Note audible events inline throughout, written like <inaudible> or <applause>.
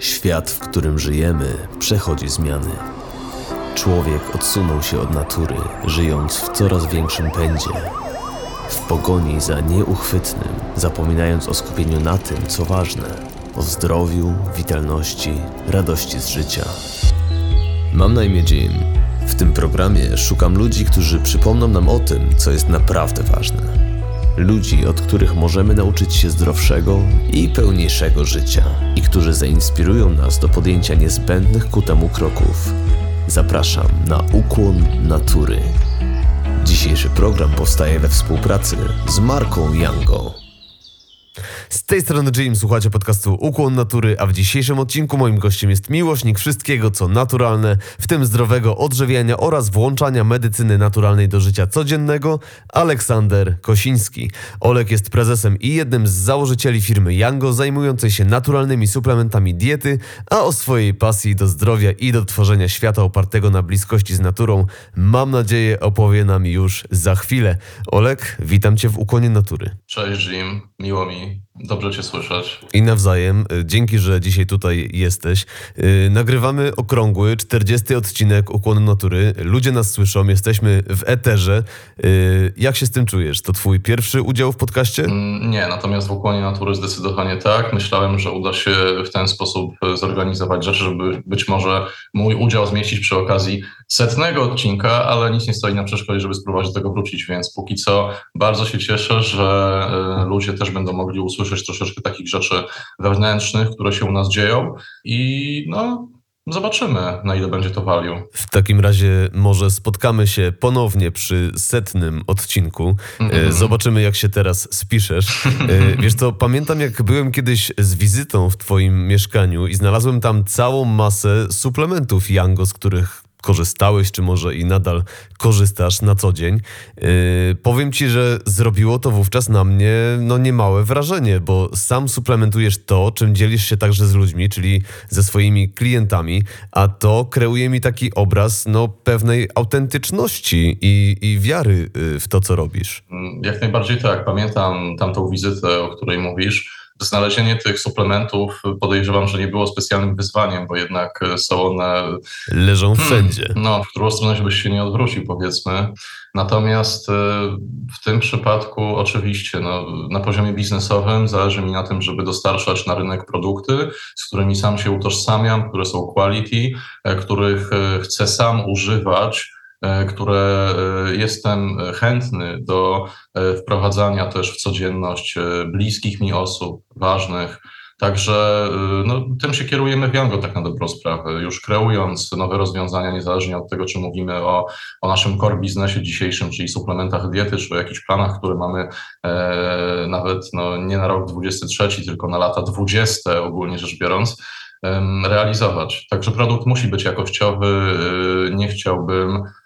Świat, w którym żyjemy, przechodzi zmiany. Człowiek odsunął się od natury, żyjąc w coraz większym pędzie. W pogoni za nieuchwytnym, zapominając o skupieniu na tym, co ważne o zdrowiu, witalności, radości z życia. Mam na imię Jim. W tym programie szukam ludzi, którzy przypomną nam o tym, co jest naprawdę ważne. Ludzi, od których możemy nauczyć się zdrowszego i pełniejszego życia, i którzy zainspirują nas do podjęcia niezbędnych ku temu kroków. Zapraszam na ukłon natury. Dzisiejszy program powstaje we współpracy z marką Yango. Z tej strony Jim, słuchacie podcastu Ukłon Natury, a w dzisiejszym odcinku moim gościem jest miłośnik wszystkiego, co naturalne, w tym zdrowego odżywiania oraz włączania medycyny naturalnej do życia codziennego, Aleksander Kosiński. Olek jest prezesem i jednym z założycieli firmy Yango, zajmującej się naturalnymi suplementami diety, a o swojej pasji do zdrowia i do tworzenia świata opartego na bliskości z naturą, mam nadzieję, opowie nam już za chwilę. Olek, witam Cię w Ukłonie Natury. Cześć Jim, miło mi Dobrze Cię słyszeć. I nawzajem. Y, dzięki, że dzisiaj tutaj jesteś. Yy, nagrywamy okrągły 40 odcinek Ukłonu Natury. Ludzie nas słyszą, jesteśmy w eterze. Yy, jak się z tym czujesz? To Twój pierwszy udział w podcaście? Mm, nie, natomiast w Ukłonie Natury zdecydowanie tak. Myślałem, że uda się w ten sposób zorganizować rzeczy, żeby być może mój udział zmieścić przy okazji setnego odcinka, ale nic nie stoi na przeszkodzie, żeby spróbować do tego wrócić, więc póki co bardzo się cieszę, że y, ludzie też będą mogli usłyszeć usłyszeć troszeczkę takich rzeczy wewnętrznych, które się u nas dzieją i no, Zobaczymy, na ile będzie to value. W takim razie może spotkamy się ponownie przy setnym odcinku. Mm-hmm. Zobaczymy, jak się teraz spiszesz. E, <laughs> wiesz co, pamiętam jak byłem kiedyś z wizytą w twoim mieszkaniu i znalazłem tam całą masę suplementów Yango, z których korzystałeś, czy może i nadal korzystasz na co dzień. Yy, powiem ci, że zrobiło to wówczas na mnie no niemałe wrażenie, bo sam suplementujesz to, czym dzielisz się także z ludźmi, czyli ze swoimi klientami, a to kreuje mi taki obraz no, pewnej autentyczności i, i wiary yy, w to, co robisz. Jak najbardziej tak. Pamiętam tamtą wizytę, o której mówisz Znalezienie tych suplementów podejrzewam, że nie było specjalnym wyzwaniem, bo jednak są one. Leżą hmm, wszędzie. No, w którą stronę żebyś się nie odwrócił, powiedzmy. Natomiast e, w tym przypadku, oczywiście, no, na poziomie biznesowym zależy mi na tym, żeby dostarczać na rynek produkty, z którymi sam się utożsamiam, które są quality, e, których e, chcę sam używać E, które e, jestem chętny do e, wprowadzania też w codzienność bliskich mi osób, ważnych. Także no, tym się kierujemy w Yango tak na dobrą sprawę, już kreując nowe rozwiązania, niezależnie od tego, czy mówimy o, o naszym core biznesie dzisiejszym, czyli suplementach diety, czy o jakichś planach, które mamy e, nawet no, nie na rok 23, tylko na lata 20 ogólnie rzecz biorąc, realizować. Także produkt musi być jakościowy. Nie chciałbym E,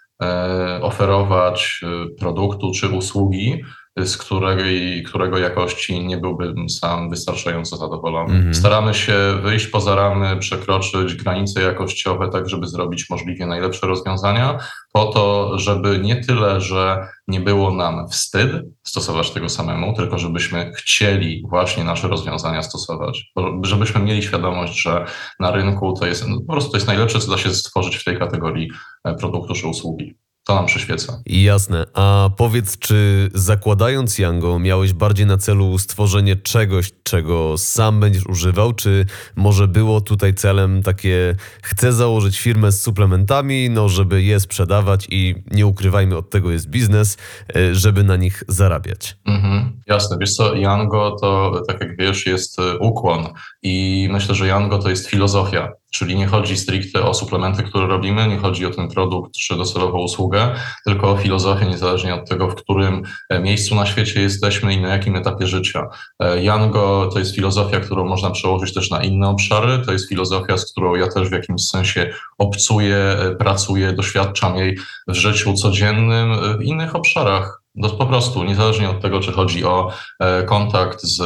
oferować e, produktu czy usługi, z której, którego jakości nie byłbym sam wystarczająco zadowolony. Mhm. Staramy się wyjść poza ramy, przekroczyć granice jakościowe, tak żeby zrobić możliwie najlepsze rozwiązania, po to, żeby nie tyle, że nie było nam wstyd stosować tego samemu, tylko żebyśmy chcieli właśnie nasze rozwiązania stosować, żebyśmy mieli świadomość, że na rynku to jest no, po prostu to jest najlepsze, co da się stworzyć w tej kategorii e, produktu czy usługi to nam przyświeca. Jasne. A powiedz, czy zakładając Yango miałeś bardziej na celu stworzenie czegoś, czego sam będziesz używał, czy może było tutaj celem takie chcę założyć firmę z suplementami, no żeby je sprzedawać i nie ukrywajmy, od tego jest biznes, e, żeby na nich zarabiać? Mhm. Jasne. Wiesz co, Yango to, tak jak wiesz, jest e, ukłon i myślę, że Yango to jest filozofia. Czyli nie chodzi stricte o suplementy, które robimy, nie chodzi o ten produkt czy docelową usługę, tylko o filozofię, niezależnie od tego, w którym e, miejscu na świecie jesteśmy i na jakim etapie życia. E, Yango to jest filozofia, którą można przełożyć też na inne obszary. To jest filozofia, z którą ja też w jakimś sensie obcuję, e, pracuję, doświadczam jej w życiu codziennym, w innych obszarach Do, po prostu, niezależnie od tego, czy chodzi o e, kontakt z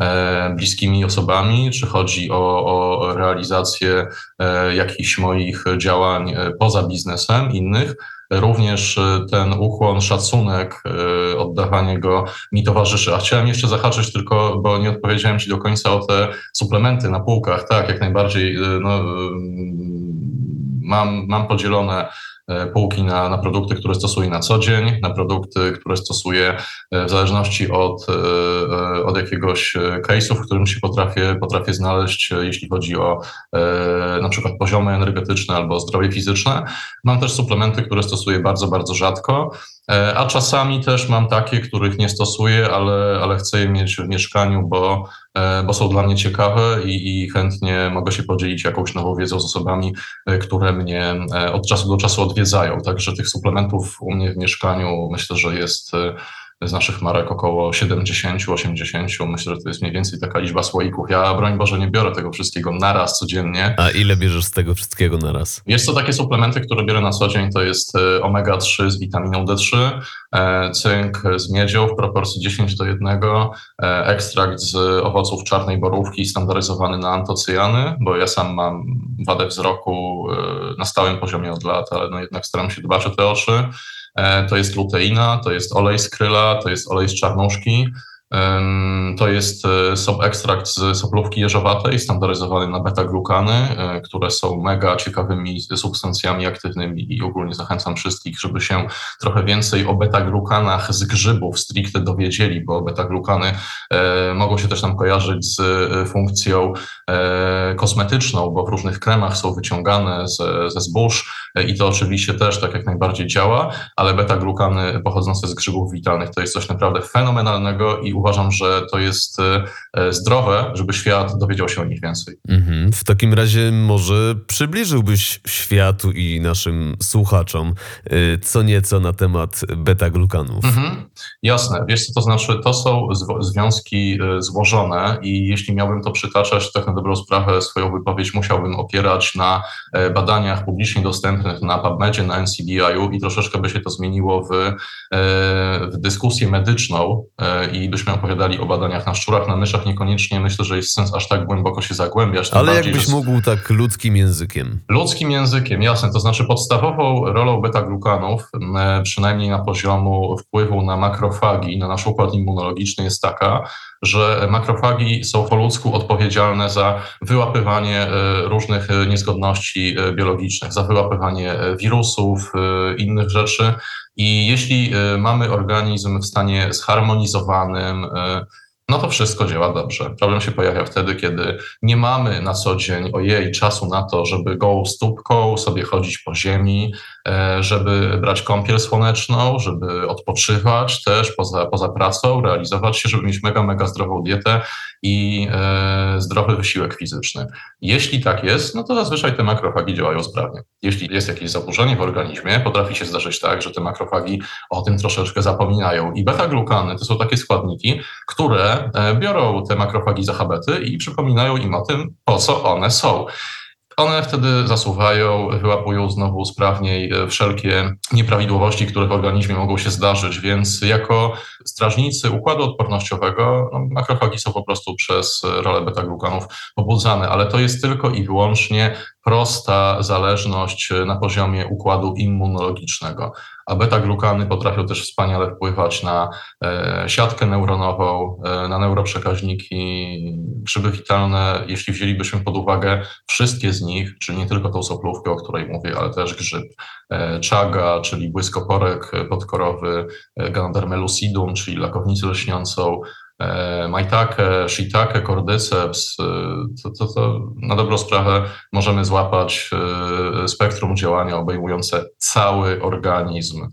e, bliskimi osobami, czy chodzi o, o realizację e, jakichś moich działań poza biznesem innych, również ten ukłon, szacunek, oddawanie go mi towarzyszy. A chciałem jeszcze zahaczyć tylko, bo nie odpowiedziałem Ci do końca o te suplementy na półkach. Tak, jak najbardziej no, mam, mam podzielone półki na, na produkty, które stosuję na co dzień, na produkty, które stosuję e, w zależności od, e, od jakiegoś case'u, w którym się potrafię, potrafię znaleźć, jeśli chodzi o na przykład poziomy energetyczne albo zdrowie fizyczne. Mam też suplementy, które stosuję bardzo, bardzo rzadko. A czasami też mam takie, których nie stosuję, ale, ale chcę je mieć w mieszkaniu, bo E, bo są dla mnie ciekawe i, i, chętnie mogę się podzielić jakąś nową wiedzą z osobami, e, które mnie e, od czasu do czasu odwiedzają. Także tych suplementów u mnie w mieszkaniu myślę, że jest z naszych marek około 70-80. Myślę, że to jest mniej więcej taka liczba słoików. Ja, broń Boże, nie biorę tego wszystkiego naraz codziennie. A ile bierzesz z tego wszystkiego naraz? Jest to takie suplementy, które biorę na co dzień. To jest e, omega-3 z witaminą D3, e, cynk z miedzią w proporcji 10 do 1, e, ekstrakt z owoców czarnej borówki standaryzowany na antocyjany, bo ja sam mam wadę wzroku na stałym poziomie od lat, ale no jednak staram się dbać o te oczy. E, to jest luteina, to jest olej z kryla, to jest olej z czarnuszki, to jest e, ekstrakt z soplówki jeżowatej, standaryzowany na beta-glukany, e, które są mega ciekawymi substancjami aktywnymi i ogólnie zachęcam wszystkich, żeby się trochę więcej o beta-glukanach z grzybów stricte dowiedzieli, bo beta-glukany e, mogą się też nam kojarzyć z funkcją kosmetyczną, bo w różnych kremach są wyciągane ze, ze zbóż i to oczywiście też tak jak najbardziej działa, ale beta-glukany pochodzące z grzybów witalnych to jest coś naprawdę fenomenalnego i uważam, że to jest e, e, zdrowe, żeby świat dowiedział się o nich więcej. Mhm. W takim razie może przybliżyłbyś światu i naszym słuchaczom e, co nieco na temat beta-glukanów. Mhm. Jasne. Wiesz co to znaczy? To są związki złożone i jeśli miałbym to przytaczać, tak na dobrą sprawę swoją wypowiedź musiałbym opierać na badaniach publicznie dostępnych na PubMedzie, na NCBI-u i troszeczkę by się to zmieniło w, w dyskusję medyczną i byśmy byśmy opowiadali o badaniach na szczurach, na myszach, niekoniecznie myślę, że jest sens aż tak głęboko się zagłębiać. Ale bardziej, jakbyś że... mógł tak ludzkim językiem. Ludzkim językiem, jasne. To znaczy podstawową rolą beta-glukanów, przynajmniej na poziomu wpływu na makrofagi, na nasz układ immunologiczny jest taka, że makrofagi są po ludzku odpowiedzialne za wyłapywanie e, różnych e, niezgodności e, biologicznych, za wyłapywanie wirusów, innych rzeczy. I jeśli mamy organizm w stanie zharmonizowanym, no to wszystko działa dobrze. Problem się pojawia wtedy, kiedy nie mamy na co dzień ojej czasu na to, żeby gołą stópką sobie chodzić po ziemi, e, żeby brać kąpiel słoneczną, żeby odpoczywać też poza, poza pracą, realizować się, żeby mieć mega, mega zdrową dietę i e, zdrowy wysiłek fizyczny. Jeśli tak jest, no to zazwyczaj te makrofagi działają sprawnie. Jeśli jest jakieś zaburzenie w organizmie, potrafi się zdarzyć tak, że te makrofagi o tym troszeczkę zapominają. I beta-glukany to są takie składniki, które E, biorą te makrofagi za habety i przypominają im o tym, po co one są. One wtedy zasuwają, wyłapują znowu sprawniej e, wszelkie nieprawidłowości, które w organizmie mogą się zdarzyć, więc jako strażnicy układu odpornościowego no, makrofagi są po prostu przez rolę beta-glukanów pobudzane, ale to jest tylko i wyłącznie prosta zależność na poziomie układu immunologicznego. A beta-glukany potrafią też wspaniale wpływać na e, siatkę neuronową, e, na neuroprzekaźniki, grzyby witalne. Jeśli wzięlibyśmy pod uwagę wszystkie z nich, czyli nie tylko tą soplówkę, o której mówię, ale też grzyb e, czaga, czyli błyskoporek podkorowy, e, Ganodermę lucidum, czyli lakownicę lśniącą, E, maitake, shiitake, cordyceps, e, to, to, to na dobrą sprawę możemy złapać e, spektrum działania obejmujące cały organizm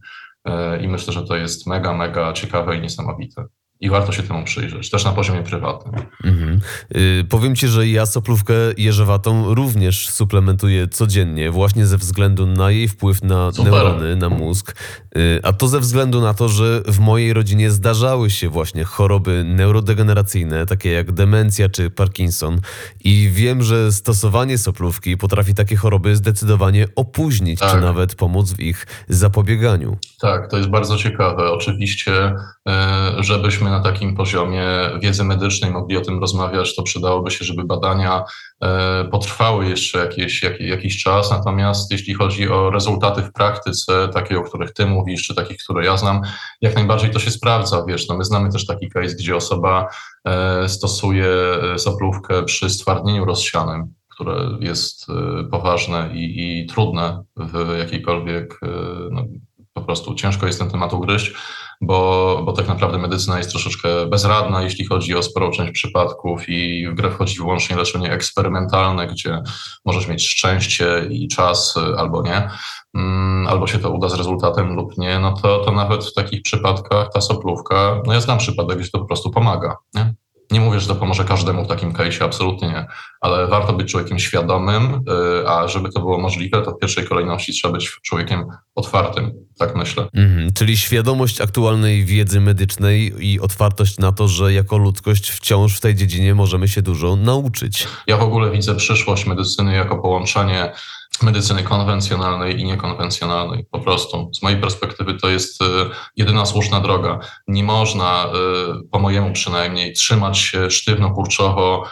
i myślę, że to jest mega, mega ciekawe i niesamowite. I warto się temu przyjrzeć, też na poziomie prywatnym. Mhm. Yy, powiem Ci, że ja soplówkę jeżowatą również suplementuję codziennie, właśnie ze względu na jej wpływ na Super. neurony, na mózg. Yy, a to ze względu na to, że w mojej rodzinie zdarzały się właśnie choroby neurodegeneracyjne, takie jak demencja czy Parkinson. I wiem, że stosowanie soplówki potrafi takie choroby zdecydowanie opóźnić, Tak. czy nawet pomóc w ich zapobieganiu. Tak, to jest bardzo ciekawe. Oczywiście, e, żebyśmy na takim poziomie wiedzy medycznej mogli o tym rozmawiać, to przydałoby się, żeby badania e, potrwały jeszcze jakieś, jak, jakiś czas. Natomiast jeśli chodzi o rezultaty w praktyce, takie, o których ty mówisz, czy takich, które ja znam, jak najbardziej to się sprawdza. Wiesz, no my znamy też taki case, gdzie osoba e, stosuje e, soplówkę przy stwardnieniu rozsianym, które jest poważne i, i trudne w jakiejkolwiek no, po prostu ciężko jest ten temat ugryźć, bo, bo tak naprawdę medycyna jest troszeczkę bezradna, jeśli chodzi o sporą część przypadków i w grę wchodzi wyłącznie leczenie eksperymentalne, gdzie możesz mieć szczęście i czas y, albo nie, mm, albo się to uda z rezultatem lub nie, no to, to nawet w takich przypadkach ta soplówka, no ja znam przypadek, gdzie to po prostu pomaga, nie? Nie mówię, że to pomoże każdemu w takim case'ie, absolutnie nie, ale warto być człowiekiem świadomym, y, a żeby to było możliwe, to w pierwszej kolejności trzeba być człowiekiem otwartym, tak myślę. Mhm, czyli świadomość aktualnej wiedzy medycznej i otwartość na to, że jako ludzkość wciąż w tej dziedzinie możemy się dużo nauczyć. Ja w ogóle widzę przyszłość medycyny jako połączenie medycyny konwencjonalnej i niekonwencjonalnej. Po prostu z mojej perspektywy to jest y, jedyna słuszna droga. Nie można, y, po mojemu przynajmniej, trzymać się sztywno, kurczowo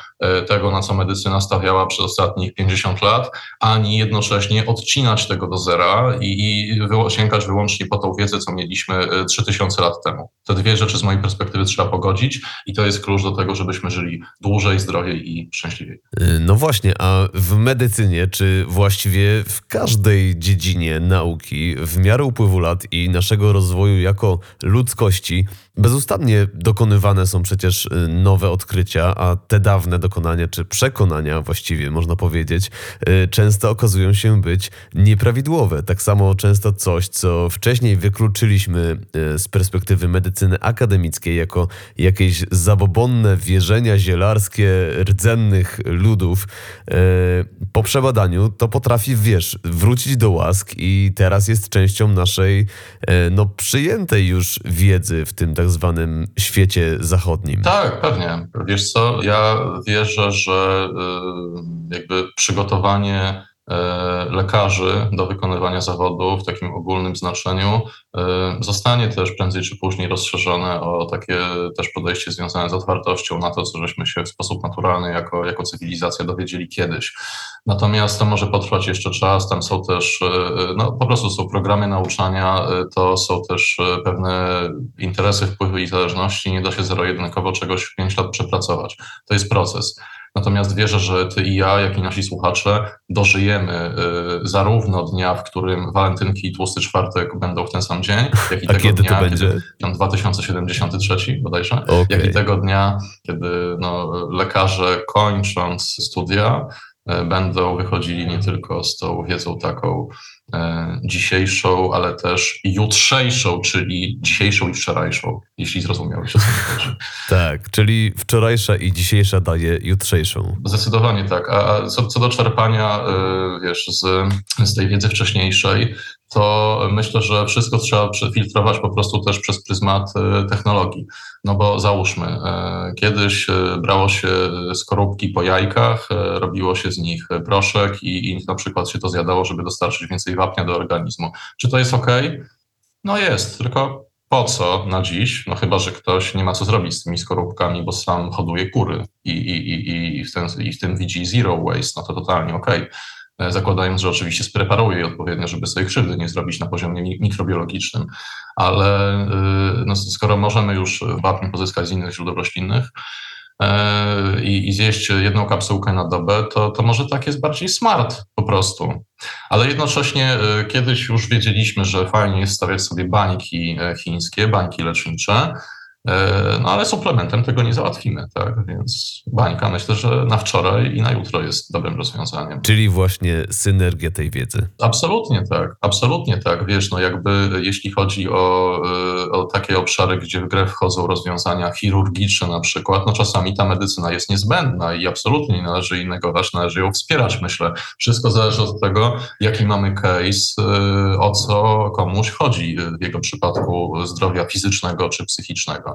y, tego, na co medycyna stawiała przez ostatnich 50 lat, ani jednocześnie odcinać tego do zera i, sięgać wyłącznie po tą wiedzę, co mieliśmy y, 3000 lat temu. Te dwie rzeczy z mojej perspektywy trzeba pogodzić i to jest klucz do tego, żebyśmy żyli dłużej, zdrowiej i szczęśliwiej. Y, No właśnie, a w medycynie, czy właściwie w każdej dziedzinie nauki, w miarę upływu lat i naszego rozwoju jako ludzkości, bezustannie dokonywane są przecież y, nowe odkrycia, a te dawne dokonania, czy przekonania właściwie można powiedzieć, y, często okazują się być nieprawidłowe. Tak samo często coś, co wcześniej wykluczyliśmy y, z perspektywy medycyny akademickiej jako jakieś zabobonne wierzenia zielarskie rdzennych ludów, po przebadaniu to potrafi, wiesz, wrócić do łask i teraz jest częścią naszej, no, przyjętej już wiedzy w tym tak zwanym świecie zachodnim. Tak, pewnie. Wiesz co, ja wierzę, że y, jakby przygotowanie lekarzy do wykonywania zawodu w takim ogólnym znaczeniu y, zostanie też prędzej czy później rozszerzone o takie też podejście związane z otwartością na to, co żeśmy się w sposób naturalny jako, jako cywilizacja dowiedzieli kiedyś. Natomiast to może potrwać jeszcze czas, tam są też, y, no po prostu są programy nauczania, to są też pewne interesy, wpływy i zależności, nie da się zero-jedynkowo czegoś w 5 lat przepracować. To jest proces. Natomiast wierzę, że ty i ja, jak i nasi słuchacze dożyjemy y, zarówno dnia, w którym walentynki i tłusty czwartek będą w ten sam dzień, <laughs> jak i A tego kiedy dnia, to będzie? kiedy tam 2073 bodajże, Okej. jak i tego dnia, kiedy no, lekarze kończąc studia e, będą wychodzili nie tylko z tą wiedzą taką dzisiejszą, ale też jutrzejszą, czyli dzisiejszą i wczorajszą, jeśli zrozumiałeś o co chodzi. <laughs> Tak, czyli wczorajsza i dzisiejsza daje jutrzejszą. Zdecydowanie tak. A co, co do czerpania, y, wiesz, z, z tej wiedzy wcześniejszej, to myślę, że wszystko trzeba przefiltrować po prostu też przez pryzmat y, technologii. No bo załóżmy, kiedyś brało się skorupki po jajkach, robiło się z nich proszek i, i na przykład się to zjadało, żeby dostarczyć więcej wapnia do organizmu. Czy to jest ok? No jest, tylko po co na dziś? No chyba, że ktoś nie ma co zrobić z tymi skorupkami, bo sam hoduje kury i, i, i, i, w, ten, i w tym widzi zero waste, no to totalnie okej. E, Zakładając, że oczywiście spreparuje je odpowiednio, żeby sobie krzywdy nie zrobić na poziomie mi- mikrobiologicznym, ale y, no, skoro możemy już wapń pozyskać z innych źródeł roślinnych, i, i zjeść jedną kapsułkę na dobę, to, to może tak jest bardziej smart po prostu. Ale jednocześnie y, kiedyś już wiedzieliśmy, że fajnie jest stawiać sobie bańki e, chińskie, bańki lecznicze. E, no ale suplementem tego nie załatwimy, tak? Więc bańka myślę, że na wczoraj i na jutro jest dobrym rozwiązaniem. Czyli właśnie synergia tej wiedzy. Absolutnie tak, absolutnie tak. Wiesz, no jakby jeśli chodzi o, e, o takie obszary, gdzie w grę wchodzą rozwiązania chirurgiczne na przykład, no czasami ta medycyna jest niezbędna i absolutnie nie należy jej negować, należy ją wspierać, myślę. Wszystko zależy od tego, jaki mamy case, e, o co komuś chodzi w jego przypadku zdrowia fizycznego czy psychicznego.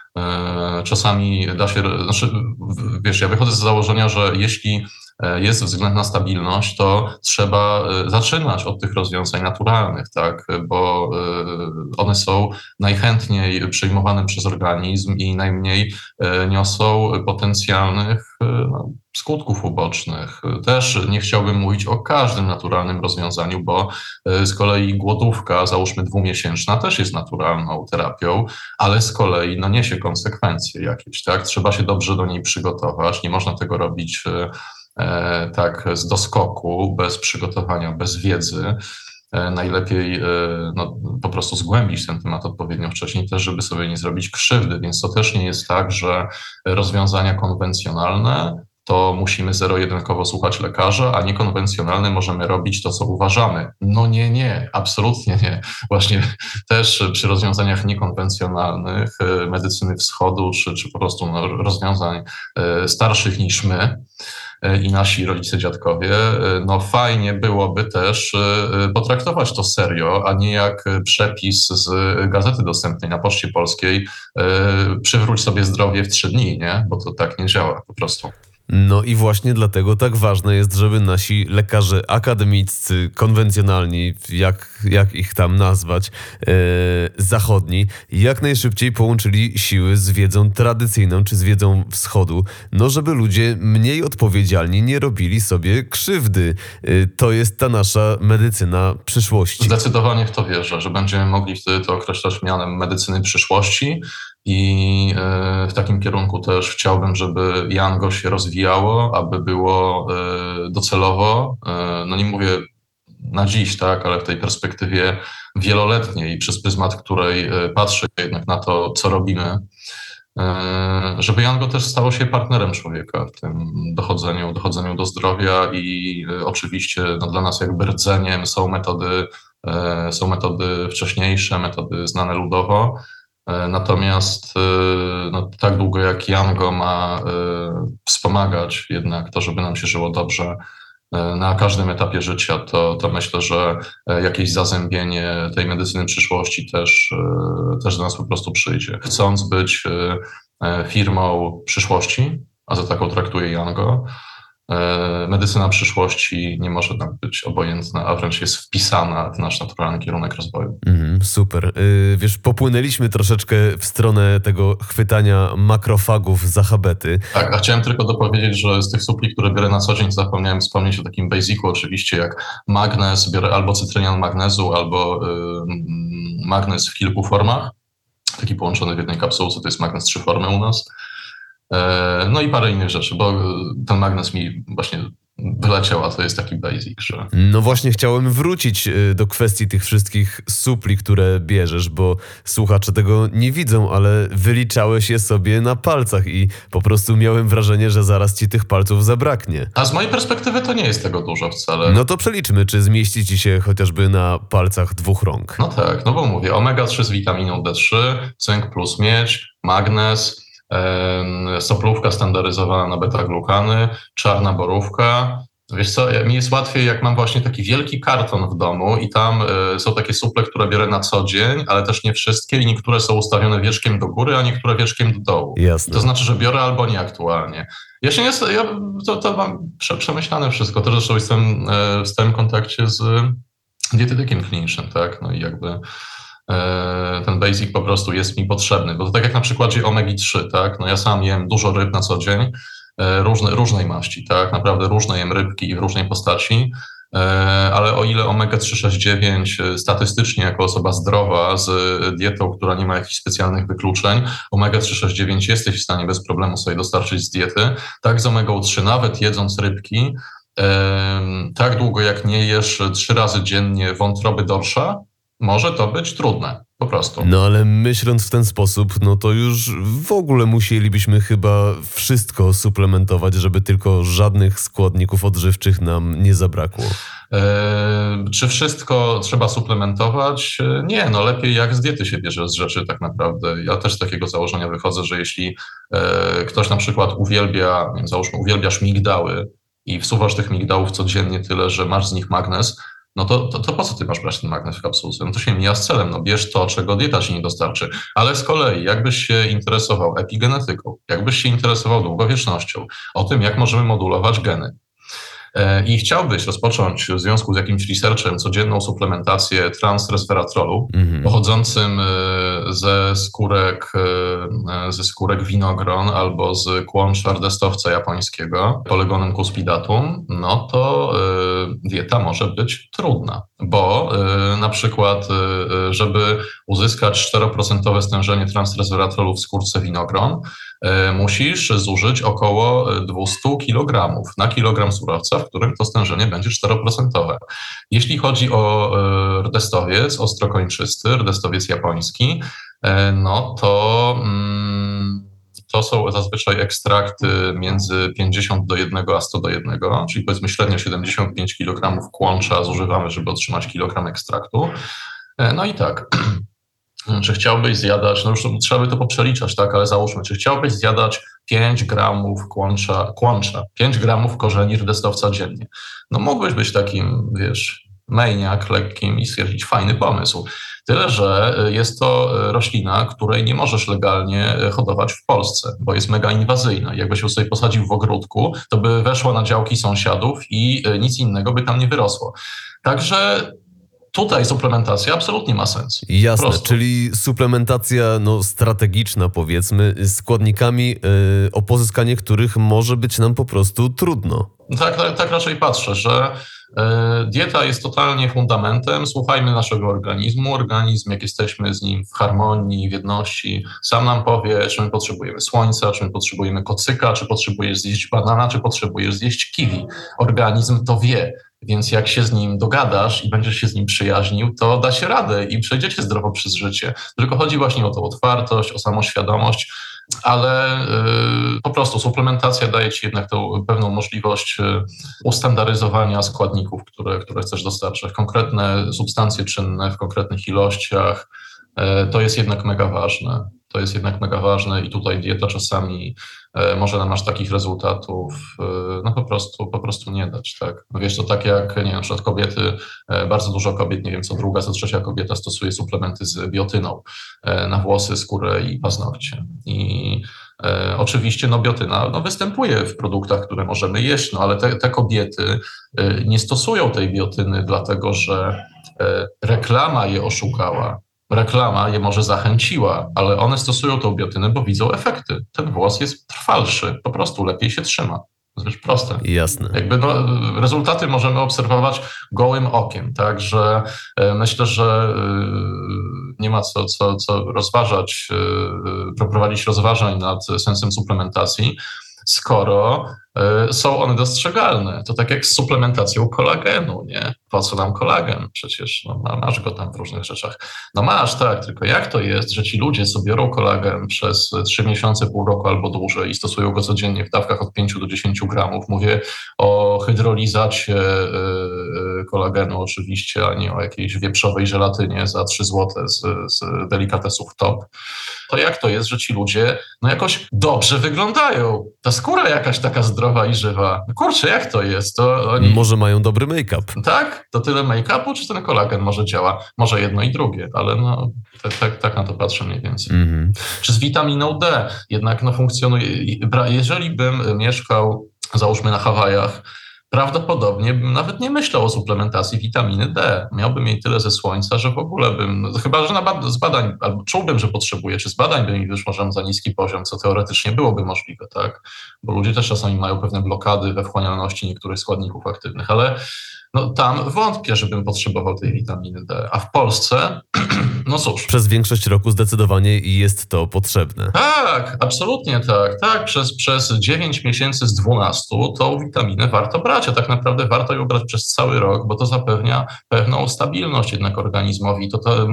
czasami da się, znaczy, wiesz, ja wychodzę z założenia, że jeśli e, jest względna na stabilność, to trzeba e, zaczynać od tych rozwiązań naturalnych, tak, bo one są najchętniej przyjmowane przez organizm i najmniej niosą potencjalnych no, skutków ubocznych. Też nie chciałbym mówić o każdym naturalnym rozwiązaniu, bo e, z kolei głodówka, załóżmy dwumiesięczna, też jest naturalną terapią, ale z kolei no, niesie konsekwencje jakieś. Tak? Trzeba się dobrze do niej przygotować. Nie można tego robić e, e tak z doskoku, bez przygotowania, bez wiedzy. E, najlepiej no, po prostu zgłębić ten temat odpowiednio wcześniej, też żeby sobie nie zrobić krzywdy. Więc to też nie jest tak, że rozwiązania konwencjonalne to musimy zero-jedynkowo słuchać lekarza, a niekonwencjonalny możemy robić to, co uważamy. No nie, nie, absolutnie nie. Właśnie też przy rozwiązaniach niekonwencjonalnych e, medycyny wschodu, czy, czy po prostu no, rozwiązań e, starszych niż my, e, i nasi rodzice, dziadkowie, no fajnie byłoby też potraktować to serio, a nie jak przepis z gazety dostępnej na Poczcie Polskiej przywróć sobie zdrowie w trzy dni, nie? Bo to tak nie działa po prostu. No i właśnie dlatego tak ważne jest, żeby nasi lekarze akademiccy, konwencjonalni, jak, jak ich tam nazwać, e, zachodni, jak najszybciej połączyli siły z wiedzą tradycyjną czy z wiedzą wschodu, no żeby ludzie mniej odpowiedzialni nie robili sobie krzywdy. E, to jest ta nasza medycyna przyszłości. Zdecydowanie w to wierzę, że będziemy mogli wtedy to określać mianem medycyny przyszłości, i e, w takim kierunku też chciałbym, żeby Jango się rozwijało, aby było e, docelowo, e, no nie mówię na dziś, tak, ale w tej perspektywie wieloletniej, przez pryzmat której patrzę jednak na to, co robimy, żeby Jango też stało się partnerem człowieka w tym dochodzeniu, dochodzeniu do zdrowia i oczywiście no, dla nas jakby rdzeniem są metody, są metody wcześniejsze, metody znane ludowo, natomiast e, no, tak długo jak Jango ma e, wspomagać jednak to, żeby nam się żyło dobrze na każdym etapie życia, to, to myślę, że jakieś zazębienie tej medycyny przyszłości też, też do nas po prostu przyjdzie. Chcąc być firmą przyszłości, a za taką traktuję Jango, E, medycyna przyszłości nie może nam być obojętna, a wręcz jest wpisana w nasz naturalny kierunek rozwoju. Mm, super. Y, wiesz, popłynęliśmy troszeczkę w stronę tego chwytania makrofagów za habety. Tak, a chciałem tylko dopowiedzieć, że z tych supli, które biorę na co dzień, zapomniałem wspomnieć o takim basicu oczywiście, jak magnez, biorę albo cytrynian magnezu, albo y, magnez w kilku formach, taki połączony w jednej kapsułce, to jest magnez trzy formy u nas. E, no i parę innych rzeczy, bo ten magnes mi właśnie wyleciał, a to jest taki basic, że... No właśnie chciałem wrócić e, do kwestii tych wszystkich supli, które bierzesz, bo słuchacze tego nie widzą, ale wyliczałeś je sobie na palcach i po prostu miałem wrażenie, że zaraz ci tych palców zabraknie. A z mojej perspektywy to nie jest tego dużo wcale. No to przeliczmy, czy zmieści ci się chociażby na palcach dwóch rąk. No tak, no bo mówię, omega-3 z witaminą D3, cynk plus miedź, magnez, soplówka standaryzowana na beta-glukany, czarna borówka. Wiesz co, mi jest łatwiej, jak mam właśnie taki wielki karton w domu i tam y, są takie suple, które biorę na co dzień, ale też nie wszystkie i niektóre są ustawione wieczkiem do góry, a niektóre wieczkiem do dołu. Jasne. To znaczy, że biorę albo nie aktualnie. Ja się nie, ja to, to mam przemyślane wszystko. Też zresztą jestem w stałym kontakcie z dietetykiem klinicznym, tak, no i jakby E, ten basic po prostu jest mi potrzebny. Bo to tak jak na przykładzie omegi-3, tak? No ja sam jem dużo ryb na co dzień, e, różne, różnej maści, tak? Naprawdę różne jem rybki i w różnej postaci, e, ale o ile omega-369 statystycznie jako osoba zdrowa z dietą, która nie ma jakichś specjalnych wykluczeń, omega-369 jesteś w stanie bez problemu sobie dostarczyć z diety, tak z omega-3 nawet jedząc rybki, tak długo jak nie jesz trzy razy dziennie wątroby dorsza, może to być trudne. Po prostu. No ale myśląc w ten sposób, no to już w ogóle musielibyśmy chyba wszystko suplementować, żeby tylko żadnych składników odżywczych nam nie zabrakło. E, czy wszystko trzeba suplementować? E, nie, no lepiej jak z diety się bierze z rzeczy tak naprawdę. Ja też z takiego założenia wychodzę, że jeśli e, ktoś na przykład uwielbia, załóżmy, uwielbiasz migdały i wsuwasz tych migdałów codziennie tyle, że masz z nich magnez, no to, to, to, po co ty masz brać ten magnez w kapsułce? No to się mija z celem, no bierz to, czego dieta ci nie dostarczy. Ale z kolei, jakbyś się interesował epigenetyką, jakbyś się interesował długowiecznością, o tym, jak możemy modulować geny, i chciałbyś rozpocząć w związku z jakimś researchem codzienną suplementację transresveratrolu mhm. pochodzącym e, ze skórek, e, ze skórek winogron albo z kłon szardestowca japońskiego polegonem cuspidatum, no to dieta może być trudna, bo na przykład, żeby uzyskać 4% stężenie transresveratrolu w skórce winogron, musisz zużyć około 200 kg na kilogram surowca, w którym to stężenie będzie 4%. Jeśli chodzi o rdestowiec ostrokończysty, rdestowiec japoński, no to mm, to są zazwyczaj ekstrakty między 50 do 1 a 100 do 1, czyli powiedzmy średnio 75 kg kłącza zużywamy, żeby otrzymać kilogram ekstraktu. E, no i tak, <clears throat> czy chciałbyś zjadać, no już trzeba by to poprzeliczać, tak, ale załóżmy, czy chciałbyś zjadać 5 gramów kłącza, kłącza 5 gramów korzeni rdestowca dziennie. No mógłbyś być takim, wiesz, maniak lekkim i stwierdzić fajny pomysł. Tyle, że y, jest to y, roślina, której nie możesz legalnie y, hodować w Polsce, bo jest mega inwazyjna. Jakbyś ją sobie posadził w ogródku, to by weszła na działki sąsiadów i nic innego by tam nie wyrosło. Także tutaj suplementacja absolutnie ma sens. Jasne, czyli suplementacja no, strategiczna powiedzmy, składnikami, yy, o pozyskanie których może być nam po prostu trudno. Tak, tak, tak raczej patrzę, że e, Dieta jest totalnie fundamentem. Słuchajmy naszego organizmu. Organizm, jak jesteśmy z nim w harmonii, w jedności, sam nam powie, czy my potrzebujemy słońca, czy my potrzebujemy kocyka, czy potrzebujesz zjeść banana, czy potrzebujesz zjeść kiwi. Organizm to wie. Więc jak się z nim dogadasz i będziesz się z nim przyjaźnił, to da się radę i przejdziecie zdrowo przez życie. Tylko chodzi właśnie o tą otwartość, o samoświadomość, ale y, po prostu suplementacja daje ci jednak tą pewną możliwość y, ustandaryzowania składników, które, które chcesz dostarczać. Konkretne substancje czynne w konkretnych ilościach, y, to jest jednak mega ważne. To jest jednak mega ważne i tutaj dieta czasami e, może nam aż takich rezultatów e, no po prostu, po prostu nie dać, tak. No wiesz, to tak jak, nie wiem, na przykład kobiety, e, bardzo dużo kobiet, nie wiem, co druga, co trzecia kobieta stosuje suplementy z biotyną na włosy, skórę i paznokcie. I E, oczywiście no, biotyna no, występuje w produktach, które możemy jeść, no, ale te, te kobiety nie stosują tej biotyny, dlatego że reklama je oszukała reklama je może zachęciła, ale one stosują tą biotynę, bo widzą efekty. Ten włos jest trwalszy, po prostu lepiej się trzyma. To jest proste. Jasne. Jakby no, rezultaty możemy obserwować gołym okiem, także e, myślę, że e, nie ma co, co, co rozważać, e, prowadzić rozważań nad sensem suplementacji, skoro są one dostrzegalne. To tak jak z suplementacją kolagenu, nie? Po co nam kolagen? Przecież no, masz go tam w różnych rzeczach. No masz, tak, tylko jak to jest, że ci ludzie sobie biorą kolagen przez 3 miesiące, pół roku albo dłużej i stosują go codziennie w dawkach od 5 do 10 gramów. Mówię o hydrolizacie e, e, kolagenu oczywiście, a nie o jakiejś wieprzowej żelatynie za 3 zł z, z delikatesów top. To jak to jest, że ci ludzie no jakoś dobrze wyglądają? Ta skóra jakaś taka zdrowa, zdrowa i żywa. Kurczę, jak to jest? To oni... Może mają dobry make-up. Tak? To tyle make-upu, czy ten kolagen może działa? Może jedno i drugie, ale no, tak, tak, tak na to patrzę mniej więcej. Mm -hmm. Czy z witaminą D jednak no, funkcjonuje? Jeżeli bym mieszkał, załóżmy na Hawajach, prawdopodobnie bym nawet nie myślał o suplementacji witaminy D. Miałbym jej tyle ze słońca, że w ogóle bym, no, chyba że na z badań, albo czułbym, że potrzebuję, czy z badań by mi wyszło, że mam za niski poziom, co teoretycznie byłoby możliwe, tak? Bo ludzie też czasami mają pewne blokady we wchłanialności niektórych składników aktywnych, ale no tam wątpię, żebym potrzebował tej witaminy D. A w Polsce, <clears throat> no cóż. Przez większość roku zdecydowanie jest to potrzebne. Tak, absolutnie tak. Tak, przez, przez 9 miesięcy z 12 tą witaminę warto brać, a tak naprawdę warto ją brać przez cały rok, bo to zapewnia pewną stabilność jednak organizmowi. To, to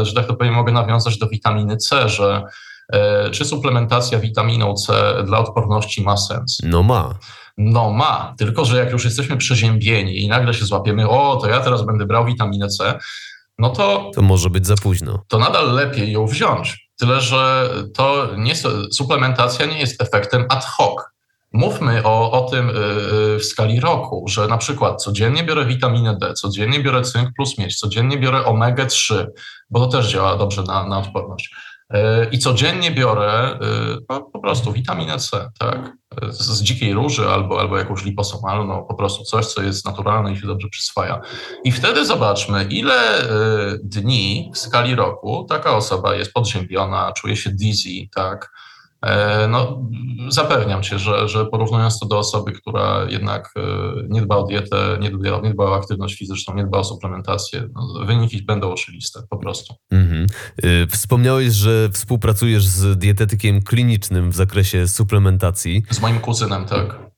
e, że tak to powiem, mogę nawiązać do witaminy C, że e, czy suplementacja witaminą C dla odporności ma sens? No ma. No ma, tylko że jak już jesteśmy przeziębieni i nagle się złapiemy, o, to ja teraz będę brał witaminę C, no to, To może być za późno. to nadal lepiej ją wziąć. Tyle, że to nie, suplementacja nie jest efektem ad hoc. Mówmy o, o tym y, y, w skali roku, że na przykład codziennie biorę witaminę D, codziennie biorę cynk plus miedź, codziennie biorę omega-3, bo to też działa dobrze na, na odporność. Y, I codziennie biorę no, po prostu witaminę C, tak? Z, dzikiej róży albo, albo jakąś liposomalną, po prostu coś, co jest naturalne i się dobrze przyswaja. I wtedy zobaczmy, ile dni w skali roku taka osoba jest podziębiona, czuje się dizzy, tak? E, no, zapewniam cię, że, że porównując to do osoby, która jednak e, nie dba o dietę, nie dba, nie dba o aktywność fizyczną, nie dba o suplementację, no, wyniki będą oczywiste po prostu. Mhm. Y, wspomniałeś, że współpracujesz z dietetykiem klinicznym w zakresie suplementacji. Z moim kuzynem, tak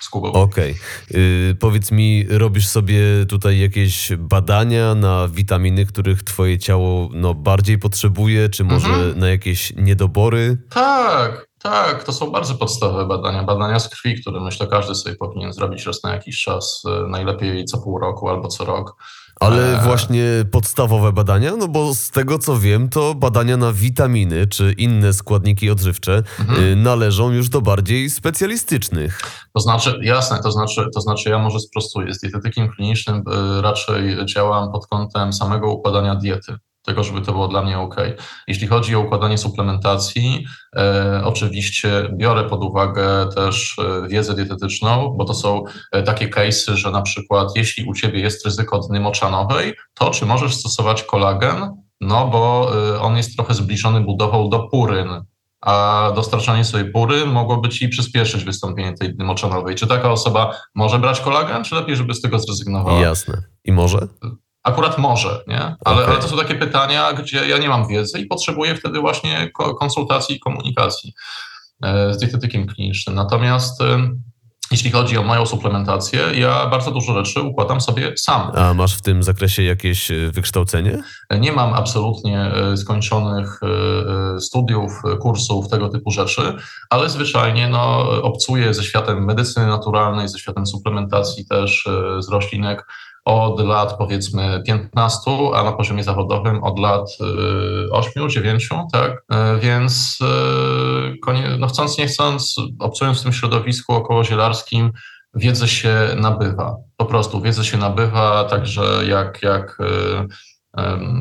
z Kubą. Okej. Okay. Powiedz mi, robisz sobie tutaj jakieś badania na witaminy, których twoje ciało no, bardziej potrzebuje, czy może mhm. na jakieś niedobory? Tak, tak. To są bardzo podstawowe badania. Badania z krwi, które myślę każdy sobie powinien zrobić raz na jakiś czas, y, najlepiej co pół roku albo co rok. Ale właśnie podstawowe badania, no bo z tego co wiem, to badania na witaminy czy inne składniki odżywcze mhm. Y, należą już do bardziej specjalistycznych. To znaczy, jasne, to znaczy, to znaczy ja może sprostuję. Z dietetykiem klinicznym y, raczej działam pod kątem samego układania diety tego, żeby to było dla mnie ok. Jeśli chodzi o układanie suplementacji, e, oczywiście biorę pod uwagę też e, wiedzę dietetyczną, bo to są e, takie case'y, że na przykład jeśli u Ciebie jest ryzyko dny moczanowej, to czy możesz stosować kolagen? No bo e, on jest trochę zbliżony budową do puryn, a dostarczanie sobie pury mogłoby ci przyspieszyć wystąpienie tej dny moczanowej. Czy taka osoba może brać kolagen, czy lepiej, żeby z tego zrezygnowała? Jasne. I może? Akurat może, nie? Ale, okay. ale, to są takie pytania, gdzie ja nie mam wiedzy i potrzebuję wtedy właśnie konsultacji i komunikacji e, z dietetykiem klinicznym. Natomiast jeśli chodzi o moją suplementację, ja bardzo dużo rzeczy układam sobie sam. A masz w tym zakresie jakieś e, wykształcenie? Nie mam absolutnie e, skończonych studiów, kursów, tego typu rzeczy, ale zwyczajnie no, obcuję ze światem medycyny naturalnej, ze światem suplementacji też z roślinek od lat powiedzmy 15, a na poziomie zawodowym od lat 8, y, 9, tak? Y, więc y, no chcąc nie chcąc, obcując w tym środowisku okołozielarskim, wiedzę się nabywa. Po prostu wiedzę się nabywa, także jak, jak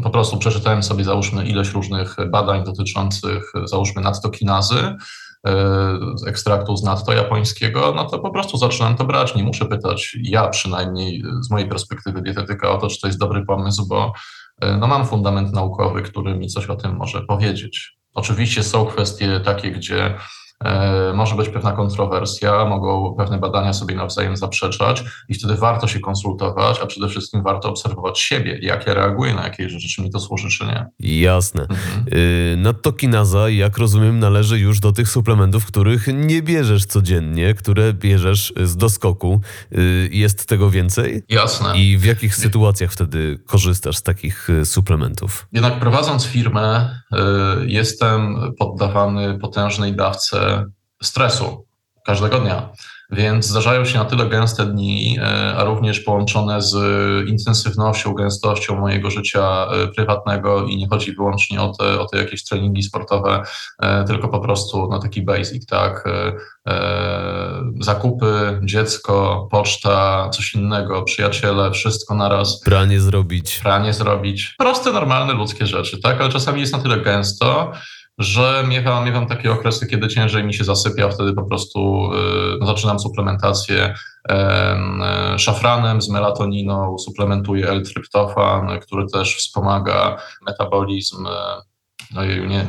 po prostu przeczytałem sobie załóżmy ileś różnych badań dotyczących załóżmy nadtokinazy, z ekstraktu z natto japońskiego, no to po prostu zaczynam to brać. Nie muszę pytać, ja przynajmniej z mojej perspektywy dietetyka o to, czy to jest dobry pomysł, bo e, no mam fundament naukowy, który mi coś o tym może powiedzieć. Oczywiście są kwestie takie, gdzie może być pewna kontrowersja, mogą pewne badania sobie nawzajem zaprzeczać i wtedy warto się konsultować, a przede wszystkim warto obserwować siebie, jak ja reaguję na jakieś rzeczy, czy mi to służy, czy nie. Jasne. Mhm. Y, Nadtokinaza, jak rozumiem, należy już do tych suplementów, których nie bierzesz codziennie, które bierzesz z doskoku. Y, jest tego więcej? Jasne. I w jakich sytuacjach wtedy korzystasz z takich y, suplementów? Jednak prowadząc firmę, jestem poddawany potężnej dawce stresu każdego dnia. Więc zdarzają się na tyle gęste dni, e, a również połączone z intensywnością, gęstością mojego życia e, prywatnego i nie chodzi wyłącznie o te, o te jakieś treningi sportowe, e, tylko po prostu na taki basic, tak? Zakupy, dziecko, poczta, coś innego, przyjaciele, wszystko naraz. Pranie zrobić. Pranie zrobić. Proste, normalne ludzkie rzeczy, tak? Ale czasami jest na tyle gęsto, że miewam, miewam takie okresy, kiedy ciężej mi się zasypia, wtedy po prostu y, no, zaczynam suplementację y, szafranem z melatoniną, suplementuję L-tryptofan, który też wspomaga metabolizm no nie, nie,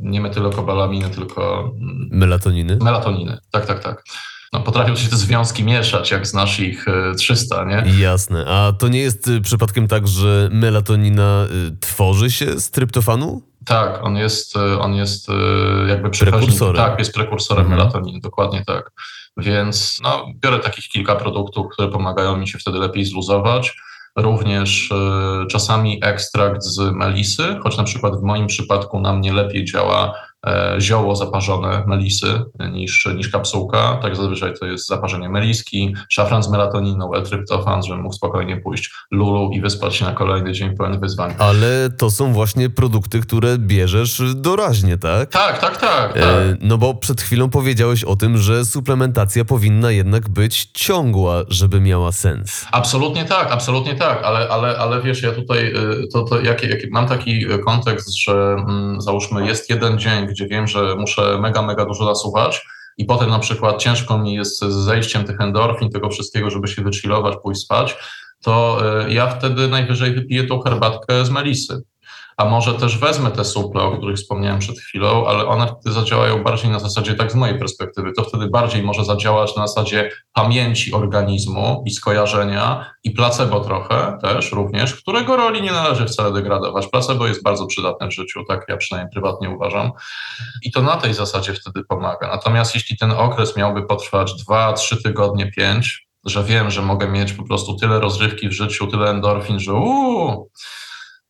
nie metylokobalaminy, tylko melatoniny. Melatoniny, tak, tak, tak. no, potrafią się te związki mieszać, jak znasz ich 300, nie? Jasne. A to nie jest y, przypadkiem tak, że melatonina y, tworzy się z tryptofanu? Tak, on jest, on jest jakby prekursorem. Tak, jest prekursorem mhm. melatoniny, dokładnie tak. Więc no, biorę takich kilka produktów, które pomagają mi się wtedy lepiej zluzować. Również y, czasami ekstrakt z melisy, choć na przykład w moim przypadku na mnie lepiej działa E, zioło zaparzone melisy niż, niż kapsułka. Tak zazwyczaj to jest zaparzenie meliski, szafran z melatoniną, L-tryptofan, żebym mógł spokojnie pójść lulu i wyspać się na kolejny dzień pełen wyzwań. Ale to są właśnie produkty, które bierzesz doraźnie, tak? Tak, tak, tak. tak. E, no bo przed chwilą powiedziałeś o tym, że suplementacja powinna jednak być ciągła, żeby miała sens. Absolutnie tak, absolutnie tak, ale, ale, ale wiesz, ja tutaj y, to, to jaki, jaki, mam taki kontekst, że mm, załóżmy jest jeden dzień, gdzie wiem, że muszę mega, mega dużo zasuwać i potem na przykład ciężko mi jest z zejściem tych endorfin, tego wszystkiego, żeby się wychillować, pójść spać, to e, ja wtedy najwyżej wypiję tą herbatkę z melisy a może też wezmę te suple, o których wspomniałem przed chwilą, ale one wtedy zadziałają bardziej na zasadzie, tak z mojej perspektywy, to wtedy bardziej może zadziałać na zasadzie pamięci organizmu i skojarzenia i placebo trochę też również, którego roli nie należy wcale degradować. Placebo jest bardzo przydatne w życiu, tak ja przynajmniej prywatnie uważam. I to na tej zasadzie wtedy pomaga. Natomiast jeśli ten okres miałby potrwać 2, 3 tygodnie, 5, że wiem, że mogę mieć po prostu tyle rozrywki w życiu, tyle endorfin, że uuu,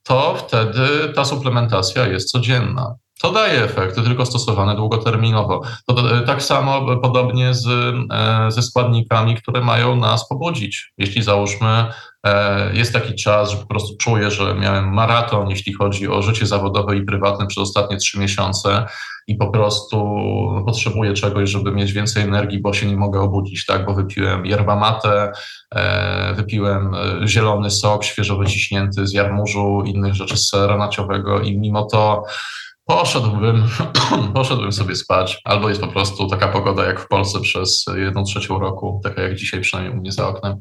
to wtedy ta suplementacja jest codzienna. To daje efekty, tylko stosowane długoterminowo. To, e, tak samo podobnie z, e, ze składnikami, które mają nas pobudzić. Jeśli załóżmy, e, jest taki czas, że po prostu czuję, że miałem maraton, jeśli chodzi o życie zawodowe i prywatne przez ostatnie trzy miesiące i po prostu potrzebuję czegoś, żeby mieć więcej energii, bo się nie mogę obudzić, tak? Bo wypiłem yerba mate, wypiłem zielony sok świeżo wyciśnięty z jarmużu, innych rzeczy z i mimo to Poszedłbym, <clears throat> poszedłbym sobie spać, albo jest po prostu taka pogoda jak w Polsce przez jedną trzecią roku, taka jak dzisiaj przynajmniej u mnie za oknem,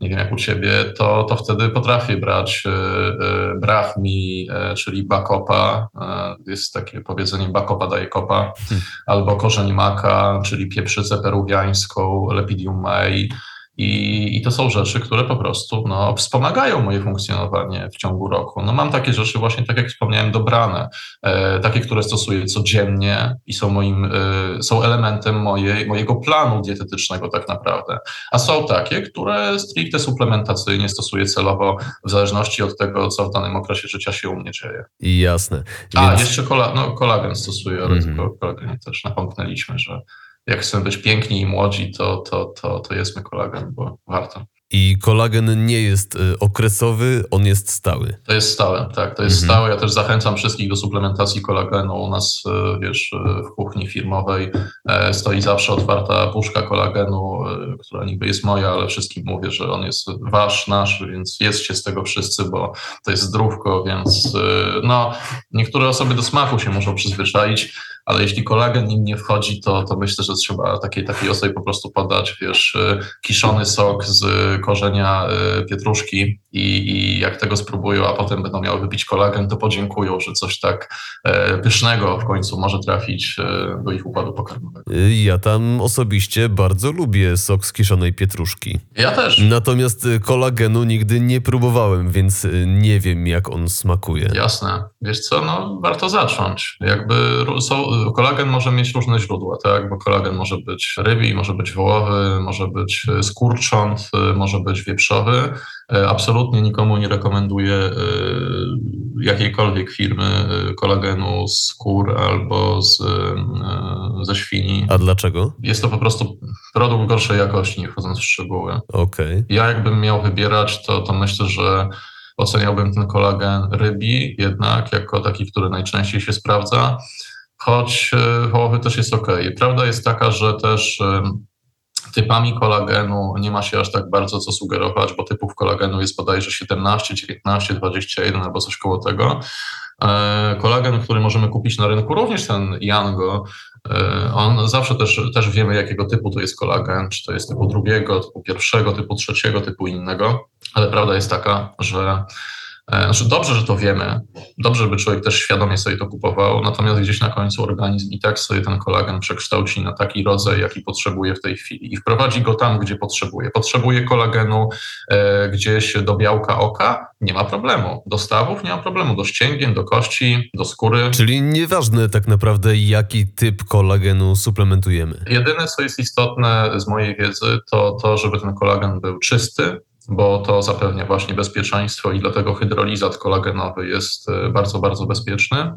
nie wiem jak u ciebie, to, to wtedy potrafię brać y, y, brachmi, y, czyli bakopa, jest takie powiedzenie bakopa daje kopa, hmm. albo korzeń maka, czyli pieprzycę peruwiańską, lepidium mei, i, I, to są rzeczy, które po prostu no, wspomagają moje funkcjonowanie w ciągu roku. No, mam takie rzeczy właśnie, tak jak wspomniałem, dobrane, e, takie, które stosuję codziennie i są moim, e, są elementem mojej, mojego planu dietetycznego tak naprawdę. A są takie, które stricte suplementacyjnie stosuję celowo w zależności od tego, co w danym okresie życia się u mnie dzieje. Jasne. Więc... A, jeszcze kola, no, kolagen stosuję, ale mm -hmm. kolagen też napomknęliśmy, że jak chcemy być piękni i młodzi, to, to, to, to jedzmy kolagen, bo warto. I kolagen nie jest y, okresowy, on jest stały. To jest stałe, tak, to jest mhm. stałe. Ja też zachęcam wszystkich do suplementacji kolagenu. U nas, y, wiesz, y, w kuchni firmowej e, stoi zawsze otwarta puszka kolagenu, która niby jest moja, ale wszystkim mówię, że on jest wasz, nasz, więc jedzcie z tego wszyscy, bo to jest zdrówko, więc no, niektóre osoby do smaku się muszą przyzwyczaić ale jeśli kolagen im nie wchodzi, to, to myślę, że trzeba takiej, takiej osobie po prostu podać, wiesz, y, kiszony sok z korzenia y, pietruszki i, i jak tego spróbują, a potem będą miały wypić kolagen, to podziękują, że coś tak e, pysznego w końcu może trafić e, do ich układu pokarmowego. Ja tam osobiście bardzo lubię sok z kiszonej pietruszki. Ja też. Natomiast kolagenu nigdy nie próbowałem, więc nie wiem, jak on smakuje. Jasne. Wiesz co, no warto zacząć. Jakby są, kolagen może mieć różne źródła, tak? Bo kolagen może być rybi, może być wołowy, może być skurcząt, może być wieprzowy. E, absolutnie nikomu nie rekomenduję e, jakiejkolwiek firmy e, kolagenu z skór albo z, ze świni. A dlaczego? Jest to po prostu produkt gorszej jakości, nie wchodząc w szczegóły. Okay. Ja jakbym miał wybierać, to, to myślę, że oceniałbym ten kolagen rybi jednak jako taki, który najczęściej się sprawdza choć e, wołowy też jest ok. Prawda jest taka, że też typami kolagenu nie ma się aż tak bardzo co sugerować, bo typów kolagenu jest bodajże 17, 19, 21 albo coś koło tego. E, kolagen, który możemy kupić na rynku, również ten Yango, e, on zawsze też, też wiemy, jakiego typu to jest kolagen, czy to jest typu drugiego, typu pierwszego, typu trzeciego, typu innego, ale prawda jest taka, że E, znaczy dobrze, że to wiemy, dobrze, żeby człowiek też świadomie sobie to kupował, natomiast gdzieś na końcu organizm i tak sobie ten kolagen przekształci na taki rodzaj, jaki potrzebuje w tej chwili i wprowadzi go tam, gdzie potrzebuje. Potrzebuje kolagenu e, gdzieś do białka oka, nie ma problemu. Do stawów nie ma problemu, do ścięgien, do kości, do skóry. Czyli nieważne tak naprawdę, jaki typ kolagenu suplementujemy. Jedyne, co jest istotne z mojej wiedzy, to to, żeby ten kolagen był czysty, bo to zapewnia właśnie bezpieczeństwo i dlatego hydrolizat kolagenowy jest e, bardzo, bardzo bezpieczny.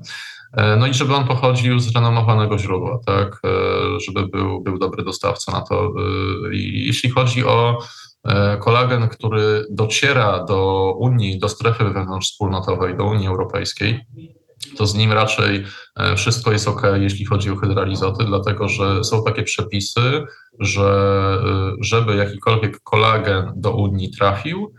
E, no i żeby on pochodził z renomowanego źródła, tak, e, żeby był, był dobry dostawca na to. Jeśli chodzi o kolagen, który dociera do Unii, do strefy wewnątrzwspólnotowej, do Unii Europejskiej, to z nim raczej e, wszystko jest ok, jeśli chodzi o hydralizoty, dlatego że są takie przepisy, że e, żeby jakikolwiek kolagen do Unii trafił,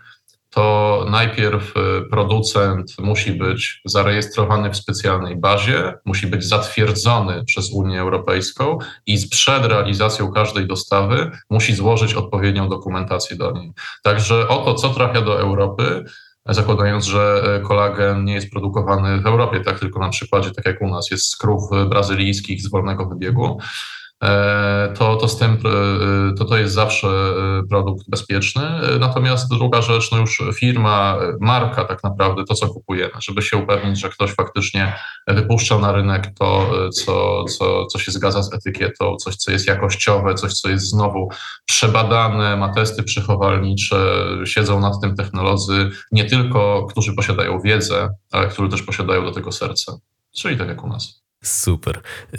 to najpierw e, producent musi być zarejestrowany w specjalnej bazie, musi być zatwierdzony przez Unię Europejską i przed realizacją każdej dostawy musi złożyć odpowiednią dokumentację do niej. Także o to, co trafia do Europy, zakładając, że e, kolagen nie jest produkowany w Europie, tak? Tylko na przykładzie, tak jak u nas, jest z krów brazylijskich z wolnego wybiegu, to, to, stęp, e, to, to jest zawsze e, produkt bezpieczny. Natomiast druga rzecz, no już firma, marka tak naprawdę, to co kupujemy, żeby się upewnić, że ktoś faktycznie wypuszcza na rynek to, co, co, co się zgadza z etykietą, coś, co jest jakościowe, coś, co jest znowu przebadane, ma testy przechowalnicze, siedzą nad tym technolodzy, nie tylko, którzy posiadają wiedzę, ale którzy też posiadają do tego serce. Czyli tak jak u nas. Super. Yy,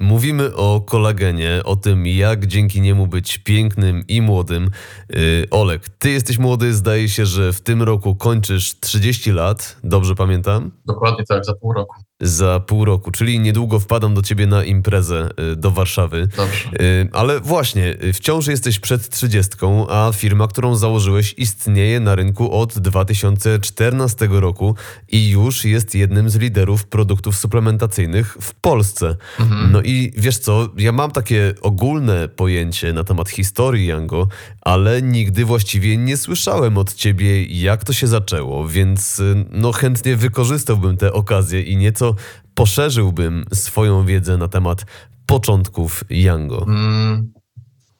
mówimy o kolagenie, o tym, jak dzięki niemu być pięknym i młodym. Yy, Olek, ty jesteś młody, zdaje się, że w tym roku kończysz 30 lat, dobrze pamiętam? Dokładnie tak, za pół roku za pół roku, czyli niedługo wpadam do ciebie na imprezę y, do Warszawy. Dobrze. Y, ale właśnie, y, wciąż jesteś przed trzydziestką, a firma, którą założyłeś, istnieje na rynku od 2014 roku i już jest jednym z liderów produktów suplementacyjnych w Polsce. Mhm. No i wiesz co, ja mam takie ogólne pojęcie na temat historii Yango, ale nigdy właściwie nie słyszałem od ciebie, jak to się zaczęło, więc no chętnie wykorzystałbym tę okazję i nieco poszerzyłbym swoją wiedzę na temat początków Yango? Mm,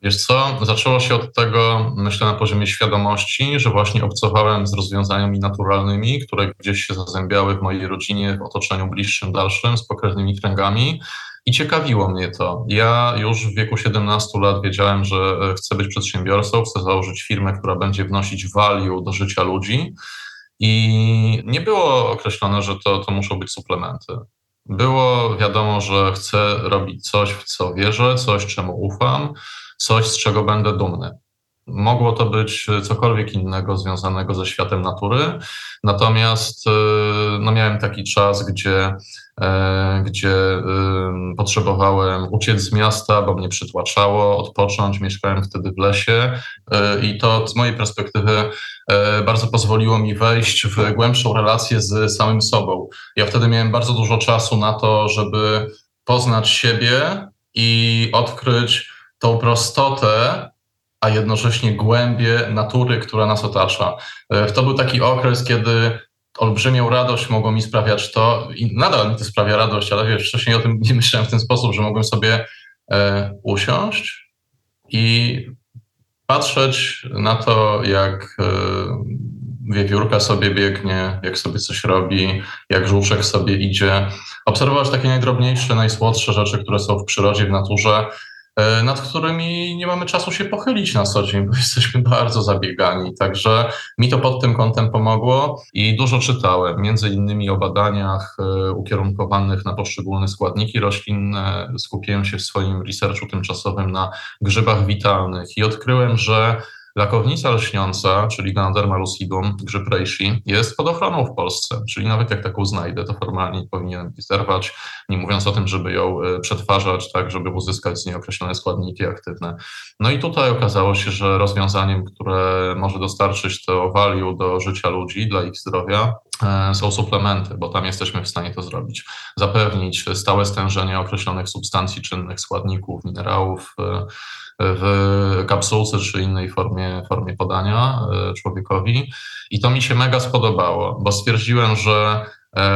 wiesz co, zaczęło się od tego, myślę, na poziomie świadomości, że właśnie obcowałem z rozwiązaniami naturalnymi, które gdzieś się zazębiały w mojej rodzinie, w otoczeniu bliższym, dalszym, z pokrewnymi kręgami. I ciekawiło mnie to. Ja już w wieku 17 lat wiedziałem, że chcę być przedsiębiorcą, chcę założyć firmę, która będzie wnosić value do życia ludzi. I nie było określone, że to, to muszą być suplementy. Było wiadomo, że chcę robić coś, w co wierzę, coś, czemu ufam, coś, z czego będę dumny. Mogło to być cokolwiek innego związanego ze światem natury, natomiast y, no, miałem taki czas, gdzie, e, gdzie potrzebowałem uciec z miasta, bo mnie przytłaczało, odpocząć. Mieszkałem wtedy w lesie i to z mojej perspektywy e, bardzo pozwoliło mi wejść w głębszą relację z samym sobą. Ja wtedy miałem bardzo dużo czasu na to, żeby poznać siebie i odkryć tą prostotę a jednocześnie głębie natury, która nas otacza. E, to był taki okres, kiedy olbrzymią radość mogło mi sprawiać to, i nadal mi to sprawia radość, ale wiesz, wcześniej o tym nie myślałem w ten sposób, że mogłem sobie e, usiąść i patrzeć na to, jak e, wiewiórka sobie biegnie, jak sobie coś robi, jak żuczek sobie idzie. Obserwować takie najdrobniejsze, najsłodsze rzeczy, które są w przyrodzie, w naturze nad którymi nie mamy czasu się pochylić na co dzień, bo <laughs> jesteśmy bardzo zabiegani. Także mi to pod tym kątem pomogło i dużo czytałem, między innymi o badaniach e, ukierunkowanych na poszczególne składniki roślinne. Skupiłem się w swoim researchu tymczasowym na grzybach witalnych i odkryłem, że Lakownica lśniąca, czyli Ganoderma lucidum, grzyb reishi, jest pod ochroną w Polsce, czyli nawet jak taką znajdę, to formalnie powinienem zerwać, nie mówiąc o tym, żeby ją e, przetwarzać, tak, żeby uzyskać z niej określone składniki aktywne. No i tutaj okazało się, że rozwiązaniem, które może dostarczyć to value do życia ludzi, dla ich zdrowia, e, są suplementy, bo tam jesteśmy w stanie to zrobić. Zapewnić stałe stężenie określonych substancji czynnych, składników, minerałów, e, w kapsułce czy innej formie, formie podania człowiekowi. I to mi się mega spodobało, bo stwierdziłem, że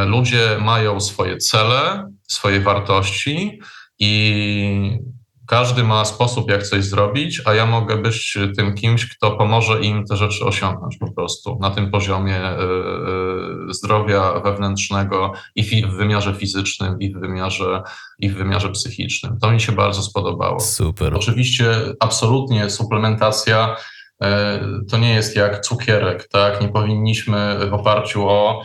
ludzie mają swoje cele, swoje wartości i każdy ma sposób, jak coś zrobić, a ja mogę być tym kimś, kto pomoże im te rzeczy osiągnąć po prostu na tym poziomie e, e, zdrowia wewnętrznego i w wymiarze fizycznym, i w wymiarze, i w wymiarze psychicznym. To mi się bardzo spodobało. Super. Oczywiście absolutnie suplementacja e, to nie jest jak cukierek, tak? Nie powinniśmy w oparciu o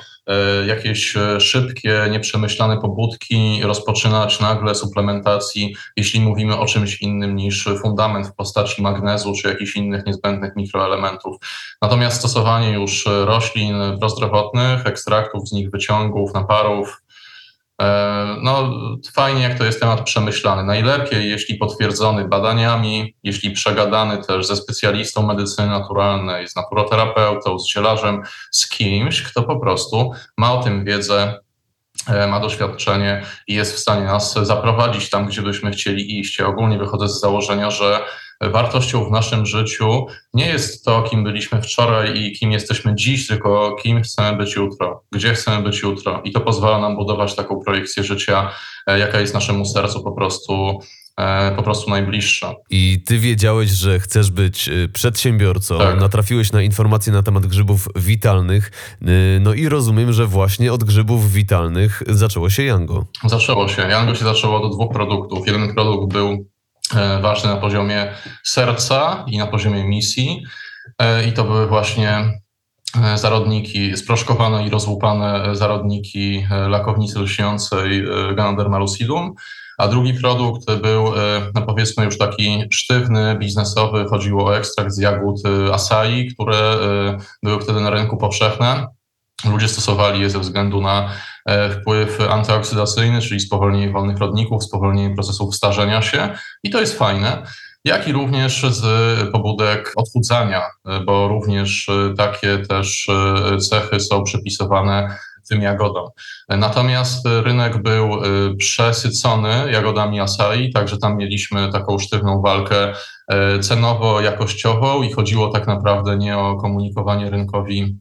jakieś e, szybkie, nieprzemyślane pobudki rozpoczynać nagle suplementacji, jeśli mówimy o czymś innym niż fundament w postaci magnezu czy jakichś innych niezbędnych mikroelementów. Natomiast stosowanie już roślin prozdrowotnych, ekstraktów z nich, wyciągów, naparów, E, no, fajnie, jak to jest temat przemyślany. Najlepiej, jeśli potwierdzony badaniami, jeśli przegadany też ze specjalistą medycyny naturalnej, z naturoterapeutą, z zielarzem, z kimś, kto po prostu ma o tym wiedzę, e, ma doświadczenie i jest w stanie nas zaprowadzić tam, gdzie byśmy chcieli iść. Ja ogólnie wychodzę z założenia, że wartością w naszym życiu nie jest to, kim byliśmy wczoraj i kim jesteśmy dziś, tylko kim chcemy być jutro, gdzie chcemy być jutro. I to pozwala nam budować taką projekcję życia, e, jaka jest naszemu sercu po prostu e, po prostu najbliższa. I ty wiedziałeś, że chcesz być e, przedsiębiorcą, tak. natrafiłeś na informacje na temat grzybów witalnych, no i rozumiem, że właśnie od grzybów witalnych zaczęło się Yango. Zaczęło się. Yango się zaczęło do dwóch produktów. Jeden produkt był E, ważny na poziomie serca i na poziomie misji. E, I to były właśnie e, zarodniki, sproszkowane i rozłupane zarodniki lakownicy lśniącej Ganoderma lucidum. A drugi produkt był, no powiedzmy, już taki sztywny, biznesowy. Chodziło o ekstrakt z jagód acai, które były wtedy na rynku powszechne. Ludzie stosowali je ze względu na e, wpływ antyoksydacyjny, czyli spowolnienie wolnych rodników, spowolnienie procesów starzenia się i to jest fajne. Jak i również z pobudek odchudzania, e, bo również e, takie też cechy są przypisywane tym jagodom. Natomiast rynek był przesycony jagodami acai, także tam mieliśmy taką sztywną walkę cenowo-jakościową i chodziło tak naprawdę nie o komunikowanie rynkowi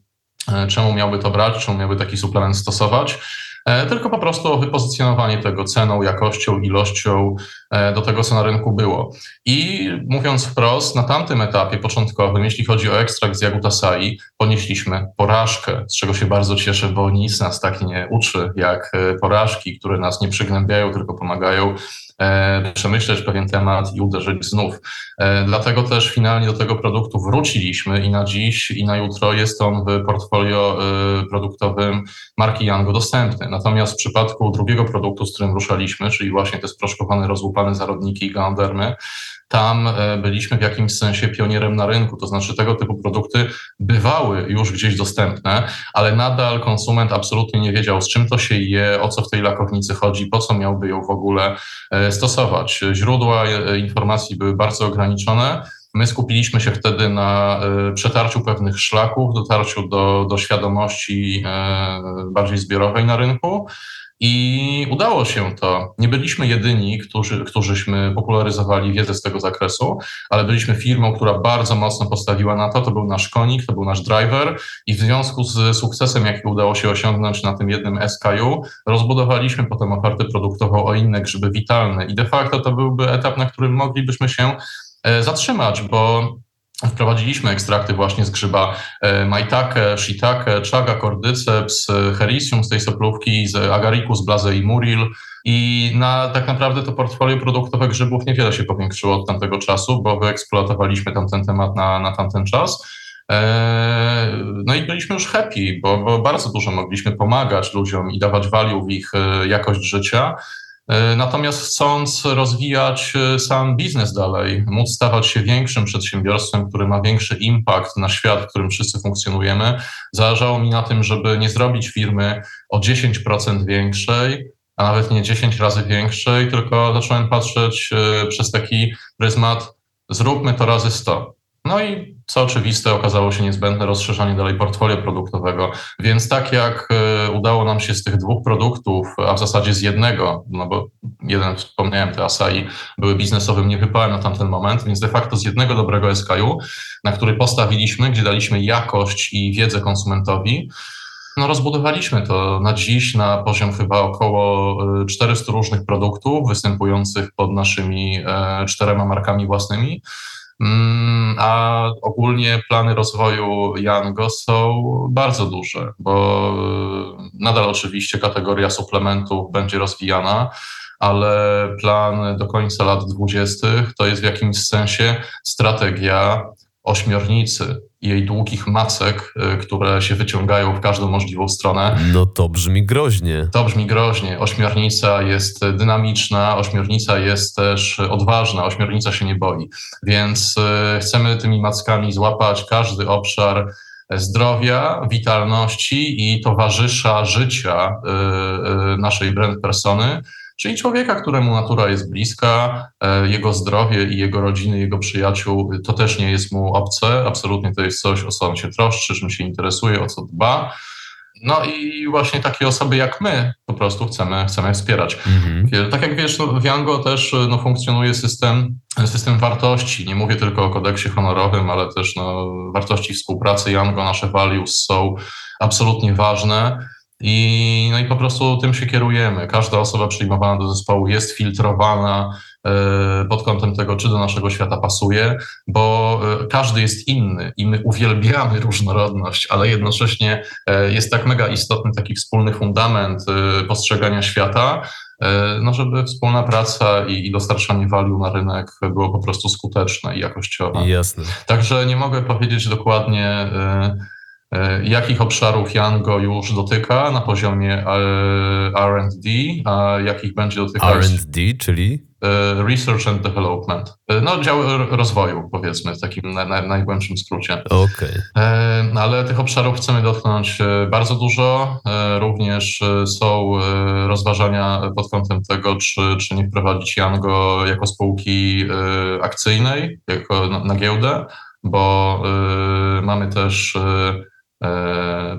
czemu miałby to brać, czemu miałby taki suplement stosować, e, tylko po prostu wypozycjonowanie tego ceną, jakością, ilością e, do tego, co na rynku było. I mówiąc wprost, na tamtym etapie początkowym, jeśli chodzi o ekstrakt z jagód acai, ponieśliśmy porażkę, z czego się bardzo cieszę, bo nic nas tak nie uczy jak porażki, które nas nie przygnębiają, tylko pomagają E, przemyśleć pewien temat i uderzyć znów. E, dlatego też finalnie do tego produktu wróciliśmy i na dziś i na jutro jest on w portfolio e, produktowym marki Yango dostępny. Natomiast w przypadku drugiego produktu, z którym ruszaliśmy, czyli właśnie te sproszkowane, rozłupane zarodniki Gandermy, tam e, byliśmy w jakimś sensie pionierem na rynku, to znaczy tego typu produkty bywały już gdzieś dostępne, ale nadal konsument absolutnie nie wiedział, z czym to się je, o co w tej lakownicy chodzi, po co miałby ją w ogóle e, stosować. Źródła e, informacji były bardzo ograniczone. My skupiliśmy się wtedy na przetarciu pewnych szlaków, dotarciu do, do świadomości bardziej zbiorowej na rynku. I udało się to. Nie byliśmy jedyni, którzy, którzyśmy popularyzowali wiedzę z tego zakresu, ale byliśmy firmą, która bardzo mocno postawiła na to. To był nasz konik, to był nasz driver i w związku z sukcesem, jaki udało się osiągnąć na tym jednym SKU, rozbudowaliśmy potem ofertę produktową o inne grzyby witalne. I de facto to byłby etap, na którym moglibyśmy się e, zatrzymać, bo Wprowadziliśmy ekstrakty właśnie z grzyba e, maitake, shiitake, chaga, cordyceps, hericium z tej soplówki, z agaricus, blaze i muril. I na, tak naprawdę to portfolio produktowe grzybów niewiele się powiększyło od tamtego czasu, bo wyeksploatowaliśmy tamten temat na, na tamten czas. E, no i byliśmy już happy, bo, bo bardzo dużo mogliśmy pomagać ludziom i dawać value w ich e, jakość życia. E, natomiast chcąc rozwijać e, sam biznes dalej, móc stawać się większym przedsiębiorstwem, który ma większy impact na świat, w którym wszyscy funkcjonujemy, zależało mi na tym, żeby nie zrobić firmy o 10% większej, a nawet nie 10 razy większej, tylko zacząłem patrzeć e, przez taki pryzmat, zróbmy to razy 100. No i co oczywiste, okazało się niezbędne rozszerzanie dalej portfolio produktowego. Więc tak jak e, udało nam się z tych dwóch produktów, a w zasadzie z jednego, no bo jeden wspomniałem, te Asai były biznesowym niewypałem na tamten moment, więc de facto z jednego dobrego SKU, na który postawiliśmy, gdzie daliśmy jakość i wiedzę konsumentowi, no rozbudowaliśmy to na dziś na poziom chyba około 400 e, różnych produktów występujących pod naszymi e, czterema markami własnymi. Mm, a ogólnie plany rozwoju Yango są bardzo duże, bo e, nadal oczywiście kategoria suplementów będzie rozwijana, ale plan do końca lat 20. to jest w jakimś sensie strategia ośmiornicy i jej długich macek, y, które się wyciągają w każdą możliwą stronę. No to brzmi groźnie. To brzmi groźnie. Ośmiornica jest dynamiczna, ośmiornica jest też odważna, ośmiornica się nie boi. Więc y, chcemy tymi mackami złapać każdy obszar zdrowia, witalności i towarzysza życia y, naszej brand persony czyli człowieka, któremu natura jest bliska, e, jego zdrowie i jego rodziny, jego przyjaciół, to też nie jest mu obce. Absolutnie to jest coś, o co on się troszczy, czym się interesuje, o co dba. No i właśnie takie osoby jak my po prostu chcemy, chcemy wspierać. Mhm. Tak jak wiesz, no, w Yango też no, funkcjonuje system, system wartości. Nie mówię tylko o kodeksie honorowym, ale też no, wartości współpracy Yango, nasze values są absolutnie ważne. I, no i po prostu tym się kierujemy. Każda osoba przyjmowana do zespołu jest filtrowana e, pod kątem tego, czy do naszego świata pasuje, bo e, każdy jest inny i my uwielbiamy różnorodność, ale jednocześnie e, jest tak mega istotny taki wspólny fundament postrzegania świata, no żeby wspólna praca i, i dostarczanie value na rynek było po prostu skuteczne i jakościowe. Jasne. Także nie mogę powiedzieć dokładnie jakich obszarów Yango już dotyka na poziomie e, RD, a jakich będzie dotykać. RD, czyli? E, research and Development. No, dział rozwoju, powiedzmy, w takim na, na, najgłębszym skrócie. Okej. Okay. Ale tych obszarów chcemy dotknąć bardzo dużo. Również są rozważania pod kątem tego, czy, czy nie wprowadzić Yango jako spółki akcyjnej, jako na, na giełdę, bo mamy też E,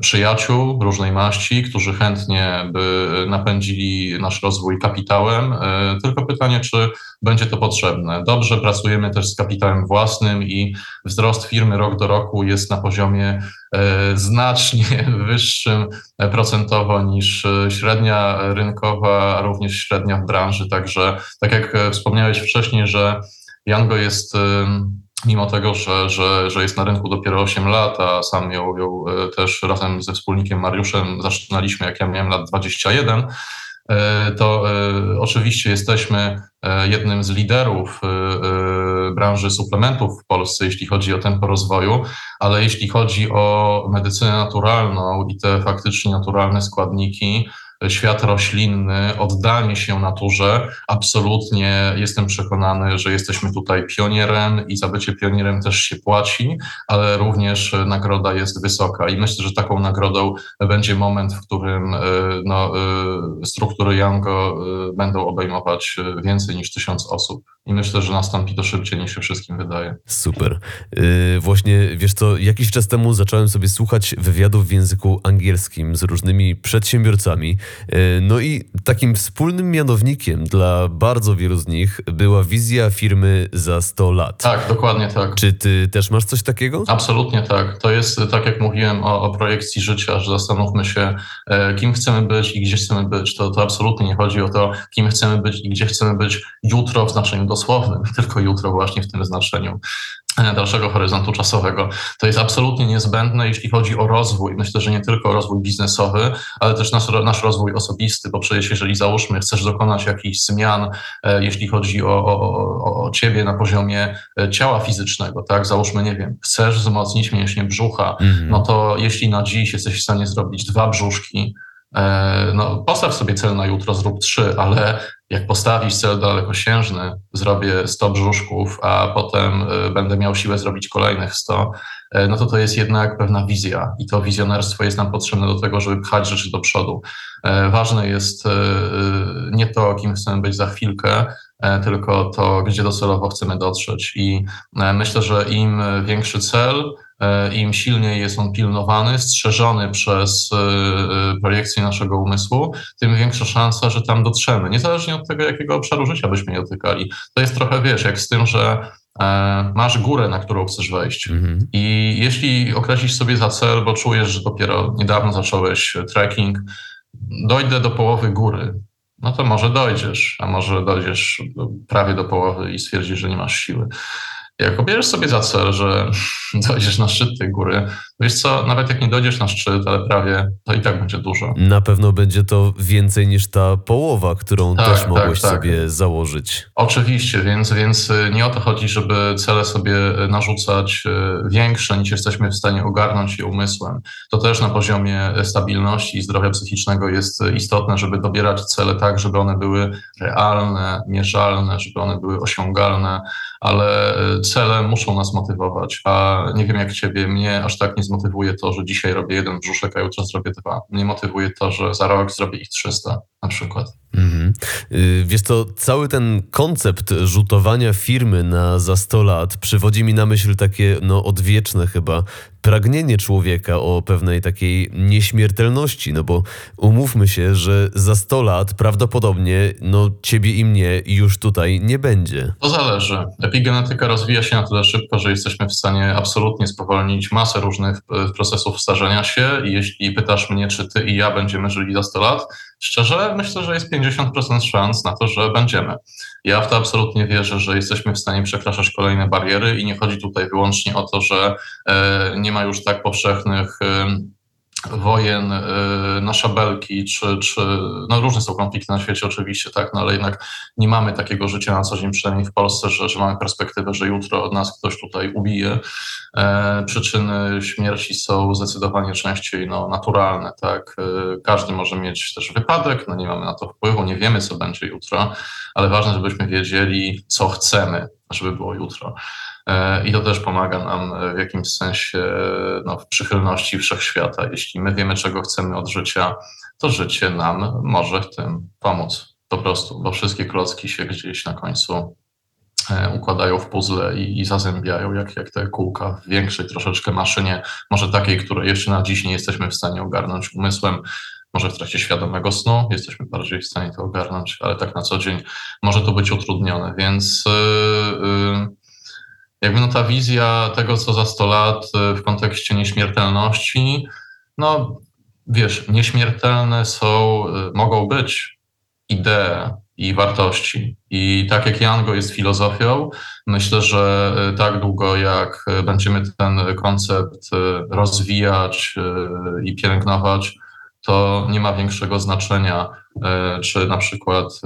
przyjaciół różnej maści, którzy chętnie by napędzili nasz rozwój kapitałem. E, tylko pytanie, czy będzie to potrzebne. Dobrze pracujemy też z kapitałem własnym i wzrost firmy rok do roku jest na poziomie e, znacznie <laughs> wyższym procentowo niż średnia rynkowa, również średnia w branży. Także, tak jak wspomniałeś wcześniej, że Jango jest mimo tego, że, że, że jest na rynku dopiero 8 lat, a sam ją, ją e, też razem ze wspólnikiem Mariuszem zaczynaliśmy, jak ja miałem lat 21, e, to e, oczywiście jesteśmy jednym z liderów branży suplementów w Polsce, jeśli chodzi o tempo rozwoju, ale jeśli chodzi o medycynę naturalną i te faktycznie naturalne składniki, świat roślinny, oddanie się naturze. Absolutnie jestem przekonany, że jesteśmy tutaj pionierem i za bycie pionierem też się płaci, ale również nagroda jest wysoka i myślę, że taką nagrodą będzie moment, w którym e, no, e, struktury Yango e, będą obejmować więcej niż tysiąc osób. I myślę, że nastąpi to szybciej niż się wszystkim wydaje. Super. Yy, właśnie, wiesz co, jakiś czas temu zacząłem sobie słuchać wywiadów w języku angielskim z różnymi przedsiębiorcami. Yy, no i takim wspólnym mianownikiem dla bardzo wielu z nich była wizja firmy za 100 lat. Tak, dokładnie tak. Czy ty też masz coś takiego? Absolutnie tak. To jest, tak jak mówiłem o, o projekcji życia, że zastanówmy się, e, kim chcemy być i gdzie chcemy być. To, to absolutnie nie chodzi o to, kim chcemy być i gdzie chcemy być jutro w znaczeniu dosłownym <laughs> tylko jutro właśnie w tym znaczeniu e, dalszego horyzontu czasowego. To jest absolutnie niezbędne, jeśli chodzi o rozwój. Myślę, że nie tylko o rozwój biznesowy, ale też nasz, nasz rozwój osobisty, bo przecież jeżeli załóżmy, chcesz dokonać jakichś zmian, e, jeśli chodzi o, o, o ciebie na poziomie e, ciała fizycznego, tak? Załóżmy, nie wiem, chcesz wzmocnić mięśnie brzucha, mhm. no to jeśli na dziś jesteś w stanie zrobić dwa brzuszki, no, postaw sobie cel na jutro, zrób trzy, ale jak postawisz cel dalekosiężny, zrobię 100 brzuszków, a potem y, będę miał siłę zrobić kolejnych 100, y, no to to jest jednak pewna wizja i to wizjonerstwo jest nam potrzebne do tego, żeby pchać rzeczy do przodu. Ważne jest nie to, kim chcemy być za chwilkę, tylko to, gdzie docelowo chcemy dotrzeć. I myślę, że im większy cel, im silniej jest on pilnowany, strzeżony przez projekcję naszego umysłu, tym większa szansa, że tam dotrzemy. Niezależnie od tego, jakiego obszaru życia byśmy nie dotykali. To jest trochę, wiesz, jak z tym, że E, masz górę, na którą chcesz wejść. Mhm. I jeśli określisz sobie za cel, bo czujesz, że dopiero niedawno zacząłeś trekking, dojdę do połowy góry, no to może dojdziesz, a może dojdziesz prawie do połowy i stwierdzisz, że nie masz siły. Jak obierzesz sobie za cel, że <laughs> dojdziesz na szczyt tej góry, wiesz co, nawet jak nie dojdziesz na szczyt, ale prawie, to i tak będzie dużo. Na pewno będzie to więcej niż ta połowa, którą tak, też tak, mogłeś tak, sobie założyć. Oczywiście, więc, więc y, nie o to chodzi, żeby cele sobie y, narzucać y, większe niż jesteśmy w stanie ogarnąć je umysłem. To też na poziomie stabilności i zdrowia psychicznego jest istotne, żeby dobierać cele tak, żeby one były realne, mierzalne, żeby one były osiągalne, ale cele muszą nas motywować, a nie wiem jak ciebie, mnie aż tak nie zmotywuje to, że dzisiaj robię jeden brzuszek, a jutro zrobię dwa. Mnie motywuje to, że za rok zrobię ich 300 na przykład. Mhm. Wiesz to, cały ten koncept rzutowania firmy na za 100 lat przywodzi mi na myśl takie no, odwieczne chyba pragnienie człowieka o pewnej takiej nieśmiertelności, no bo umówmy się, że za 100 lat prawdopodobnie no, ciebie i mnie już tutaj nie będzie. To zależy. Epigenetyka rozwija się na tyle szybko, że jesteśmy w stanie absolutnie spowolnić masę różnych e, procesów starzenia się i jeśli pytasz mnie, czy ty i ja będziemy żyli za 100 lat, Szczerze myślę, że jest 50% szans na to, że będziemy. Ja w to absolutnie wierzę, że jesteśmy w stanie przekraczać kolejne bariery i nie chodzi tutaj wyłącznie o to, że e, nie ma już tak powszechnych wojen na szabelki, czy, czy no różne są konflikty na świecie oczywiście, tak, no ale jednak nie mamy takiego życia na co dzień, przynajmniej w Polsce, że, że mamy perspektywę, że jutro od nas ktoś tutaj ubije. E, przyczyny śmierci są zdecydowanie częściej no, naturalne, tak. E, każdy może mieć też wypadek, no nie mamy na to wpływu, nie wiemy co będzie jutro, ale ważne, żebyśmy wiedzieli, co chcemy, żeby było jutro. E, I to też pomaga nam w jakimś sensie no, w przychylności wszechświata. Jeśli my wiemy, czego chcemy od życia, to życie nam może w tym pomóc. Po prostu, bo wszystkie klocki się gdzieś na końcu e, układają w puzzle i, i zazębiają, jak, jak te kółka w większej troszeczkę maszynie, może takiej, której jeszcze na dziś nie jesteśmy w stanie ogarnąć umysłem. Może w trakcie świadomego snu jesteśmy bardziej w stanie to ogarnąć, ale tak na co dzień może to być utrudnione, więc. Yy, yy, jakby no ta wizja tego, co za 100 lat y, w kontekście nieśmiertelności, no wiesz, nieśmiertelne są, y, mogą być idee i wartości. I tak jak Jango jest filozofią, myślę, że y, tak długo jak będziemy ten koncept rozwijać i pielęgnować, to nie ma większego znaczenia, czy na przykład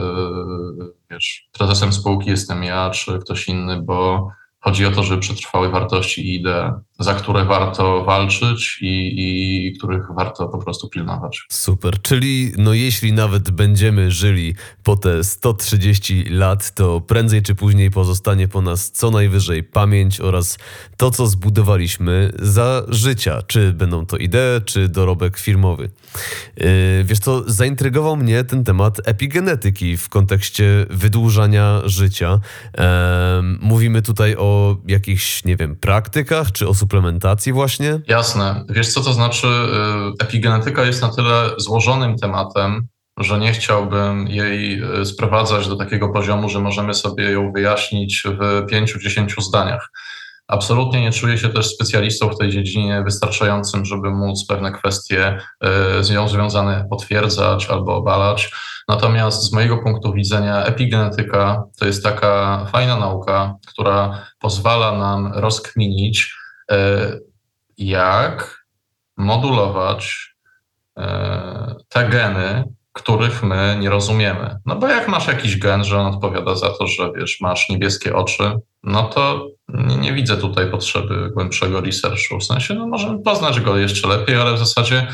wiesz, prezesem spółki jestem ja, czy ktoś inny, bo Chodzi o to, żeby przetrwały wartości i idee, za które warto walczyć i, i, których warto po prostu pilnować. Super, czyli no jeśli nawet będziemy żyli po te 130 lat, to prędzej czy później pozostanie po nas co najwyżej pamięć oraz to, co zbudowaliśmy za życia, czy będą to idee, czy dorobek firmowy. Yy, wiesz co, zaintrygował mnie ten temat epigenetyki w kontekście wydłużania życia. Yy, mówimy tutaj o jakichś, nie wiem, praktykach, czy o suplementacji właśnie? Jasne. Wiesz, co to znaczy? Y, epigenetyka jest na tyle złożonym tematem, że nie chciałbym jej y, sprowadzać do takiego poziomu, że możemy sobie ją wyjaśnić w pięciu, dziesięciu zdaniach. Absolutnie nie czuję się też specjalistą w tej dziedzinie wystarczającym, żeby móc pewne kwestie y, z nią związane potwierdzać albo obalać. Natomiast z mojego punktu widzenia epigenetyka to jest taka fajna nauka, która pozwala nam rozkminić, jak modulować e, te geny, których my nie rozumiemy. No bo jak masz jakiś gen, że on odpowiada za to, że wiesz, masz niebieskie oczy, no to nie, nie widzę tutaj potrzeby głębszego researchu. W sensie, no możemy poznać go jeszcze lepiej, ale w zasadzie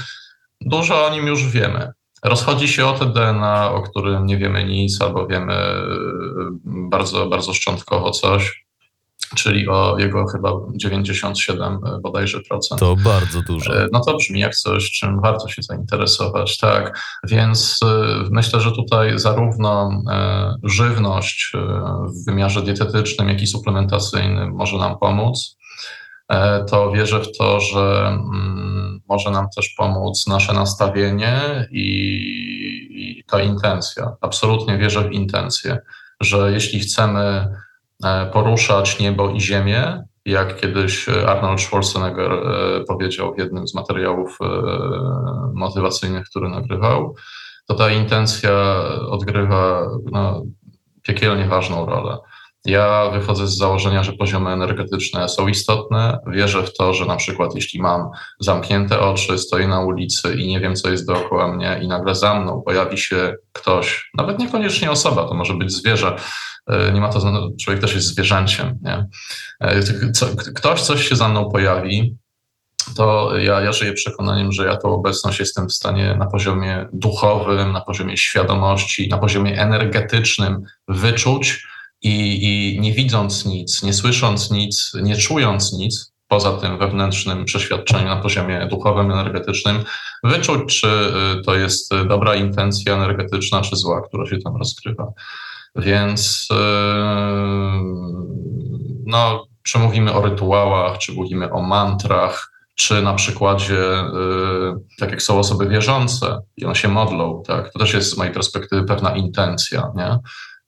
dużo o nim już wiemy. Rozchodzi się o te DNA, o którym nie wiemy nic, albo wiemy bardzo, bardzo szczątkowo coś. Czyli o jego chyba 97 bodajże procent. To bardzo dużo. No to brzmi jak coś, czym warto się zainteresować, tak. Więc myślę, że tutaj zarówno żywność w wymiarze dietetycznym, jak i suplementacyjnym może nam pomóc. To wierzę w to, że mm, może nam też pomóc nasze nastawienie i i ta intencja. Absolutnie wierzę w intencję, że jeśli chcemy e, poruszać niebo i ziemię, jak kiedyś Arnold Schwarzenegger e, powiedział w jednym z materiałów e, motywacyjnych, który nagrywał, to ta intencja odgrywa no, piekielnie ważną rolę. Ja wychodzę z założenia, że poziomy energetyczne są istotne. Wierzę w to, że na przykład jeśli mam zamknięte oczy, stoję na ulicy i nie wiem, co jest dookoła mnie, i nagle za mną pojawi się ktoś, nawet niekoniecznie osoba, to może być zwierzę. E, nie ma to, człowiek też jest zwierzęciem. Nie? E, ktoś, coś się za mną pojawi, to ja, ja żyję przekonaniem, że ja tą obecność jestem w stanie na poziomie duchowym, na poziomie świadomości, na poziomie energetycznym wyczuć i, i nie widząc nic, nie słysząc nic, nie czując nic, poza tym wewnętrznym przeświadczeniem na poziomie duchowym, energetycznym, wyczuć, czy y, to jest dobra intencja energetyczna, czy zła, która się tam rozgrywa. Więc y, no, czy mówimy o rytuałach, czy mówimy o mantrach, czy na przykładzie, y, tak jak są osoby wierzące i one się modlą, tak, to też jest z mojej perspektywy pewna intencja, nie?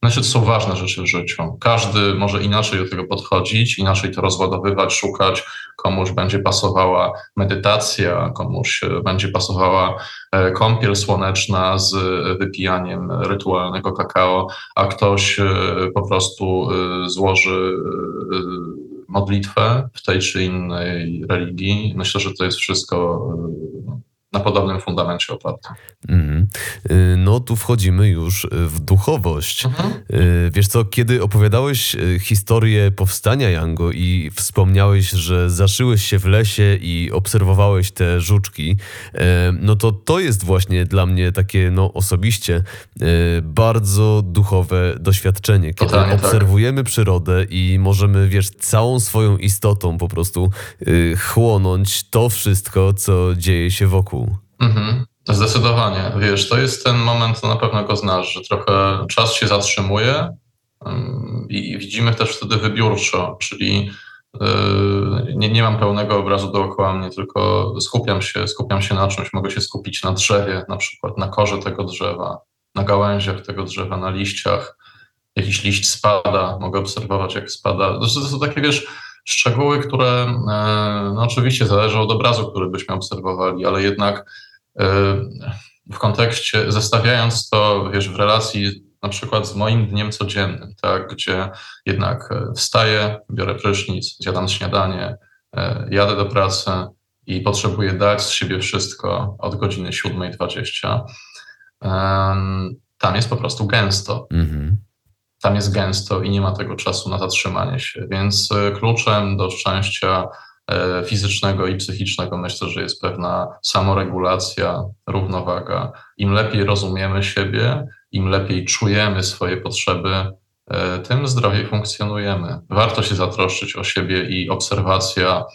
Znaczy, to są ważne rzeczy w życiu. Każdy może inaczej do tego podchodzić, inaczej to rozładowywać, szukać. Komuś będzie pasowała medytacja, komuś e, będzie pasowała e, kąpiel słoneczna z wypijaniem rytualnego kakao, a ktoś e, po prostu złoży modlitwę w tej czy innej religii. Myślę, że to jest wszystko na podobnym fundamencie oparty. Mm. No tu wchodzimy już w duchowość. Mhm. Y, wiesz co, kiedy opowiadałeś y, historię powstania Jango i wspomniałeś, że zaszyłeś się w lesie i obserwowałeś te żuczki, no to to jest właśnie dla mnie takie no osobiście bardzo duchowe doświadczenie, kiedy Totalnie tak. obserwujemy tak. przyrodę i możemy, wiesz, całą swoją istotą po prostu chłonąć to wszystko, co dzieje się wokół. Mhm. Zdecydowanie. Wiesz, to jest ten moment, na pewno go znasz, że trochę czas się zatrzymuje i widzimy też wtedy wybiórczo, czyli yy, nie, nie mam pełnego obrazu dookoła mnie, tylko skupiam się, skupiam się na czymś. Mogę się skupić na drzewie, na przykład na korze tego drzewa, na gałęziach tego drzewa, na liściach. Jakiś liść spada, mogę obserwować, jak spada. To są takie, wiesz, szczegóły, które e, no oczywiście zależą od obrazu, który byśmy obserwowali, ale jednak w kontekście, zestawiając to, wiesz, w relacji na przykład z moim dniem codziennym, tak, gdzie jednak e, wstaję, biorę prysznic, zjadam śniadanie, jadę do pracy i potrzebuję dać z siebie wszystko od godziny 7.20, tam jest po prostu gęsto. Mhm tam jest gęsto i nie ma tego czasu na zatrzymanie się. Więc e, kluczem do szczęścia e, fizycznego i psychicznego myślę, że jest pewna samoregulacja, równowaga. Im lepiej rozumiemy siebie, im lepiej czujemy swoje potrzeby, e, tym zdrowiej funkcjonujemy. Warto się zatroszczyć o siebie i obserwacja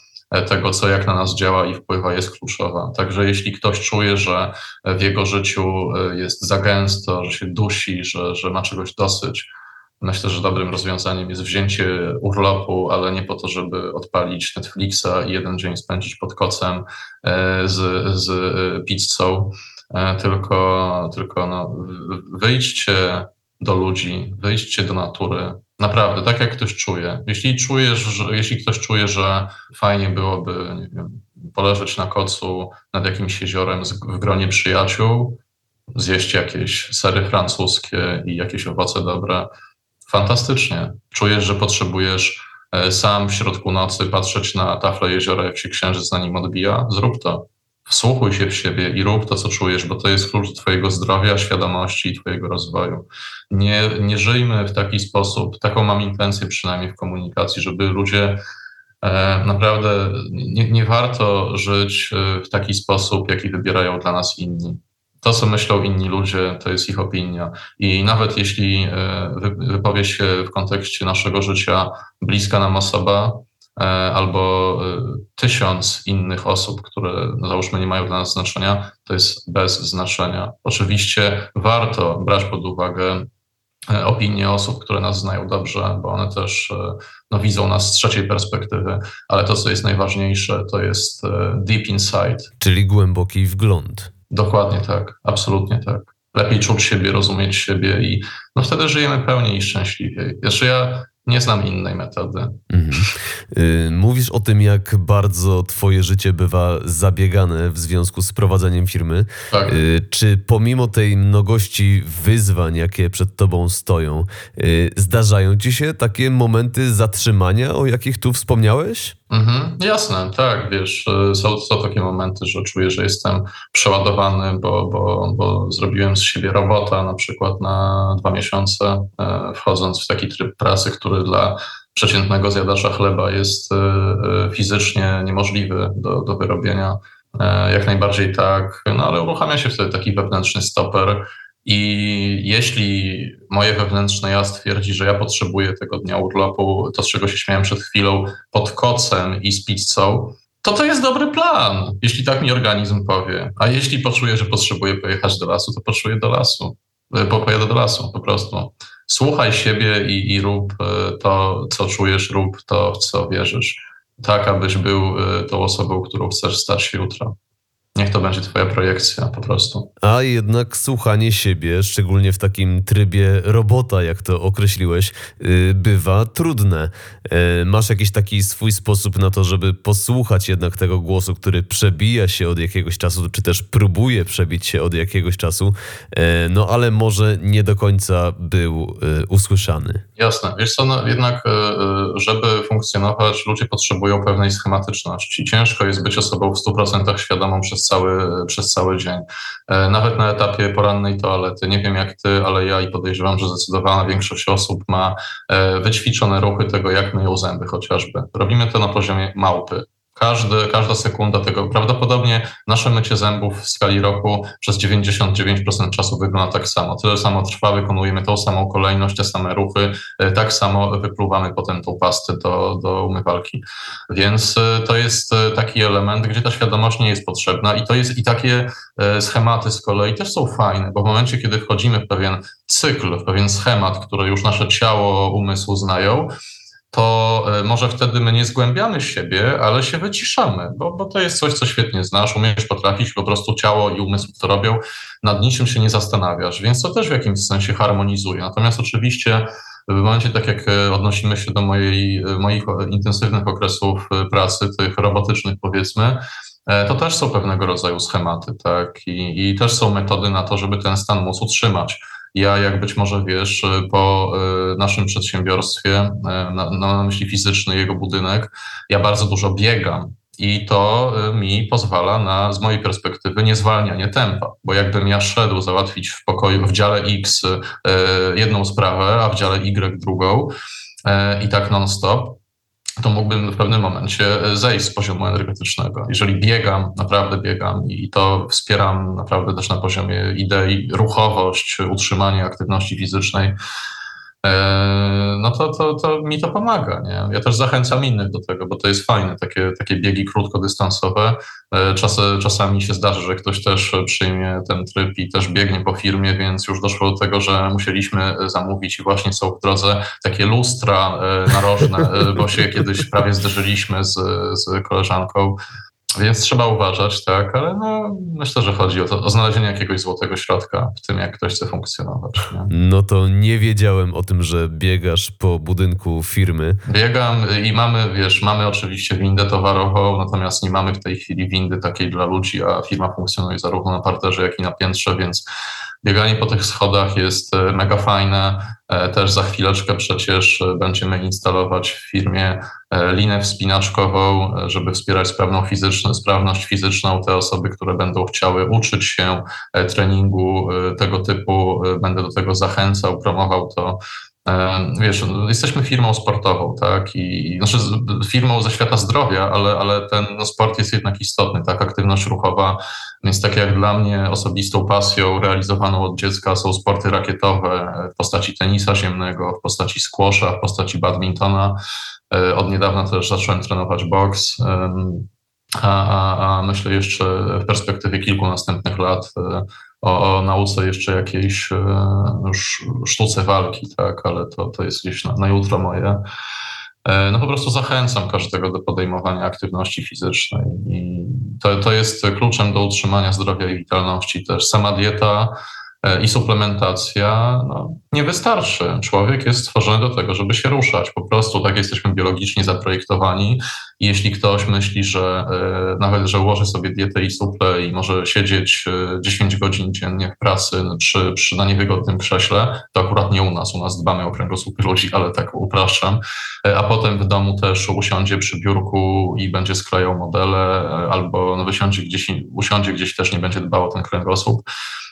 tego, co jak na nas działa i wpływa, jest kluczowa. Także jeśli ktoś czuje, że w jego życiu jest za gęsto, że się dusi, że, że ma czegoś dosyć, Myślę, że dobrym rozwiązaniem jest wzięcie urlopu, ale nie po to, żeby odpalić Netflixa i jeden dzień spędzić pod kocem e, z, z pizzą, e, tylko, tylko no, wyjdźcie do ludzi, wyjdźcie do natury. Naprawdę, tak jak ktoś czuje. Jeśli czujesz, że, jeśli ktoś czuje, że fajnie byłoby, wiem, poleżeć na kocu nad jakimś jeziorem w gronie przyjaciół, zjeść jakieś sery francuskie i jakieś owoce dobre, fantastycznie. Czujesz, że potrzebujesz e, sam w środku nocy patrzeć na taflę jeziora, jak się księżyc na nim odbija? Zrób to. Wsłuchuj się w siebie i rób to, co czujesz, bo to jest klucz Twojego zdrowia, świadomości i Twojego rozwoju. Nie, nie żyjmy w taki sposób, taką mam intencję przynajmniej w komunikacji, żeby ludzie e, naprawdę nie, nie warto żyć e, w taki sposób, jaki wybierają dla nas inni To, co myślą inni ludzie, to jest ich opinia. I nawet jeśli wypowie się w kontekście naszego życia bliska nam osoba, albo tysiąc innych osób, które no, załóżmy nie mają dla nas znaczenia, to jest bez znaczenia. Oczywiście warto brać pod uwagę E, opinie osób, które nas znają dobrze, bo one też e, no, widzą nas z trzeciej perspektywy, ale to, co jest najważniejsze, to jest e, deep insight. Czyli głęboki wgląd. Dokładnie tak, absolutnie tak. Lepiej czuć siebie, rozumieć siebie i no, wtedy żyjemy pełniej i szczęśliwiej. Jeszcze ja nie znam innej metody. Mhm. Y, mówisz o tym, jak bardzo Twoje życie bywa zabiegane w związku z prowadzeniem firmy. Tak. Y, czy pomimo tej mnogości wyzwań, jakie przed Tobą stoją, y, zdarzają Ci się takie momenty zatrzymania, o jakich tu wspomniałeś? Mhm, jasne, tak, wiesz, są, są takie momenty, że czuję, że jestem przeładowany, bo, bo, bo zrobiłem z siebie robota na przykład na dwa miesiące, e, wchodząc w taki tryb pracy, który dla przeciętnego zjadacza chleba jest e, e, fizycznie niemożliwy do, do wyrobienia. Jak najbardziej tak, no ale uruchamia się wtedy taki wewnętrzny stoper, i jeśli moje wewnętrzne ja stwierdzi, że ja potrzebuję tego dnia urlopu, to z czego się śmiałem przed chwilą, pod kocem i z pizzą, to to jest dobry plan, jeśli tak mi organizm powie. A jeśli poczuję, że potrzebuję pojechać do lasu, to poczuję do lasu. E, pojadę do lasu po prostu. Słuchaj siebie i, i rób e, to, co czujesz, rób to, w co wierzysz. Tak, abyś był e, tą osobą, którą chcesz stać się jutro. Niech to będzie twoja projekcja po prostu. A jednak słuchanie siebie, szczególnie w takim trybie robota, jak to określiłeś, y, bywa trudne. E, masz jakiś taki swój sposób na to, żeby posłuchać jednak tego głosu, który przebija się od jakiegoś czasu, czy też próbuje przebić się od jakiegoś czasu, e, no ale może nie do końca był usłyszany. Jasne. Wiesz co, no, jednak żeby funkcjonować, ludzie potrzebują pewnej schematyczności. Ciężko jest być osobą w 100% świadomą przez cały, przez cały dzień. E, nawet na etapie porannej toalety. Nie wiem jak ty, ale ja i podejrzewam, że zdecydowana większość osób ma e, wyćwiczone ruchy tego, jak myją zęby chociażby. Robimy to na poziomie małpy. Każdy, każda sekunda tego, prawdopodobnie nasze mycie zębów w skali roku przez 99% czasu wygląda tak samo. Tyle samo trwa, wykonujemy tą samą kolejność, te same ruchy, e, tak samo wypluwamy potem tą pastę do, do umywalki. Więc e, to jest e, taki element, gdzie ta świadomość nie jest potrzebna i to jest i takie schematy z kolei też są fajne, bo w momencie, kiedy wchodzimy w pewien cykl, w pewien schemat, który już nasze ciało, umysł znają, to e, może wtedy my nie zgłębiamy siebie, ale się wyciszamy, bo, bo to jest coś, co świetnie znasz, umiesz, potrafić, po prostu ciało i umysł to robią, nad niczym się nie zastanawiasz, więc to też w jakimś sensie harmonizuje. Natomiast oczywiście w momencie, tak jak e, odnosimy się do mojej, e, moich intensywnych okresów pracy, tych robotycznych powiedzmy, to też są pewnego rodzaju schematy, tak, I, i też są metody na to, żeby ten stan móc utrzymać. Ja, jak być może wiesz, po e, naszym przedsiębiorstwie, e, na, na myśli fizyczny, jego budynek, ja bardzo dużo biegam. I to e, mi pozwala na, z mojej perspektywy, niezwalnianie tempa, bo jakbym ja szedł załatwić w pokoju w dziale X jedną sprawę, a w dziale Y drugą i tak non-stop, to mógłbym w pewnym momencie e, zejść z poziomu energetycznego. Jeżeli biegam, naprawdę biegam i to wspieram naprawdę też na poziomie idei, ruchowość, utrzymanie aktywności fizycznej, no to, to, to mi to pomaga. Nie? Ja też zachęcam innych do tego, bo to jest fajne, takie, takie biegi krótkodystansowe. E, czasy, czasami się zdarzy, że ktoś też przyjmie ten tryb i też biegnie po firmie, więc już doszło do tego, że musieliśmy zamówić i właśnie są w drodze takie lustra e, narożne, bo się kiedyś prawie zderzyliśmy z, z koleżanką więc trzeba uważać, tak, ale no, myślę, że chodzi o, to, o znalezienie jakiegoś złotego środka w tym, jak ktoś chce funkcjonować. Nie? No to nie wiedziałem o tym, że biegasz po budynku firmy. Biegam i mamy, wiesz, mamy oczywiście windę towarową, natomiast nie mamy w tej chwili windy takiej dla ludzi, a firma funkcjonuje zarówno na parterze, jak i na piętrze, więc bieganie po tych schodach jest e, mega fajne. E, też za chwileczkę przecież e, będziemy instalować w firmie linę wspinaczkową, żeby wspierać sprawną fizyczną, sprawność fizyczną. Te osoby, które będą chciały uczyć się treningu tego typu, będę do tego zachęcał, promował to Wiesz, jesteśmy firmą sportową, tak? I znaczy firmą ze świata zdrowia, ale, ale ten no, sport jest jednak istotny, tak? Aktywność ruchowa. Więc tak jak dla mnie osobistą pasją realizowaną od dziecka są sporty rakietowe w postaci tenisa ziemnego, w postaci squasha, w postaci badmintona. E, od niedawna też zacząłem trenować boks. A, a, a myślę jeszcze w perspektywie kilku następnych lat e, o, o nauce jeszcze jakiejś e, sztuce walki, tak, ale to, to jest gdzieś na, na jutro moje. No po prostu zachęcam każdego do podejmowania aktywności fizycznej i to, to jest kluczem do utrzymania zdrowia i witalności też. Sama dieta i suplementacja no, nie wystarczy. Człowiek jest stworzony do tego, żeby się ruszać. Po prostu tak jesteśmy biologicznie zaprojektowani. Jeśli ktoś myśli, że e, nawet, że ułoży sobie dietę i suple i może siedzieć e, 10 godzin dziennie w pracy przy, przy na niewygodnym krześle, to akurat nie u nas. U nas dbamy o kręgosłupy ludzi, ale tak upraszczam. E, a potem w domu też usiądzie przy biurku i będzie sklejał modele, e, albo no, wysiądzie gdzieś, usiądzie gdzieś też nie będzie dbał o ten kręgosłup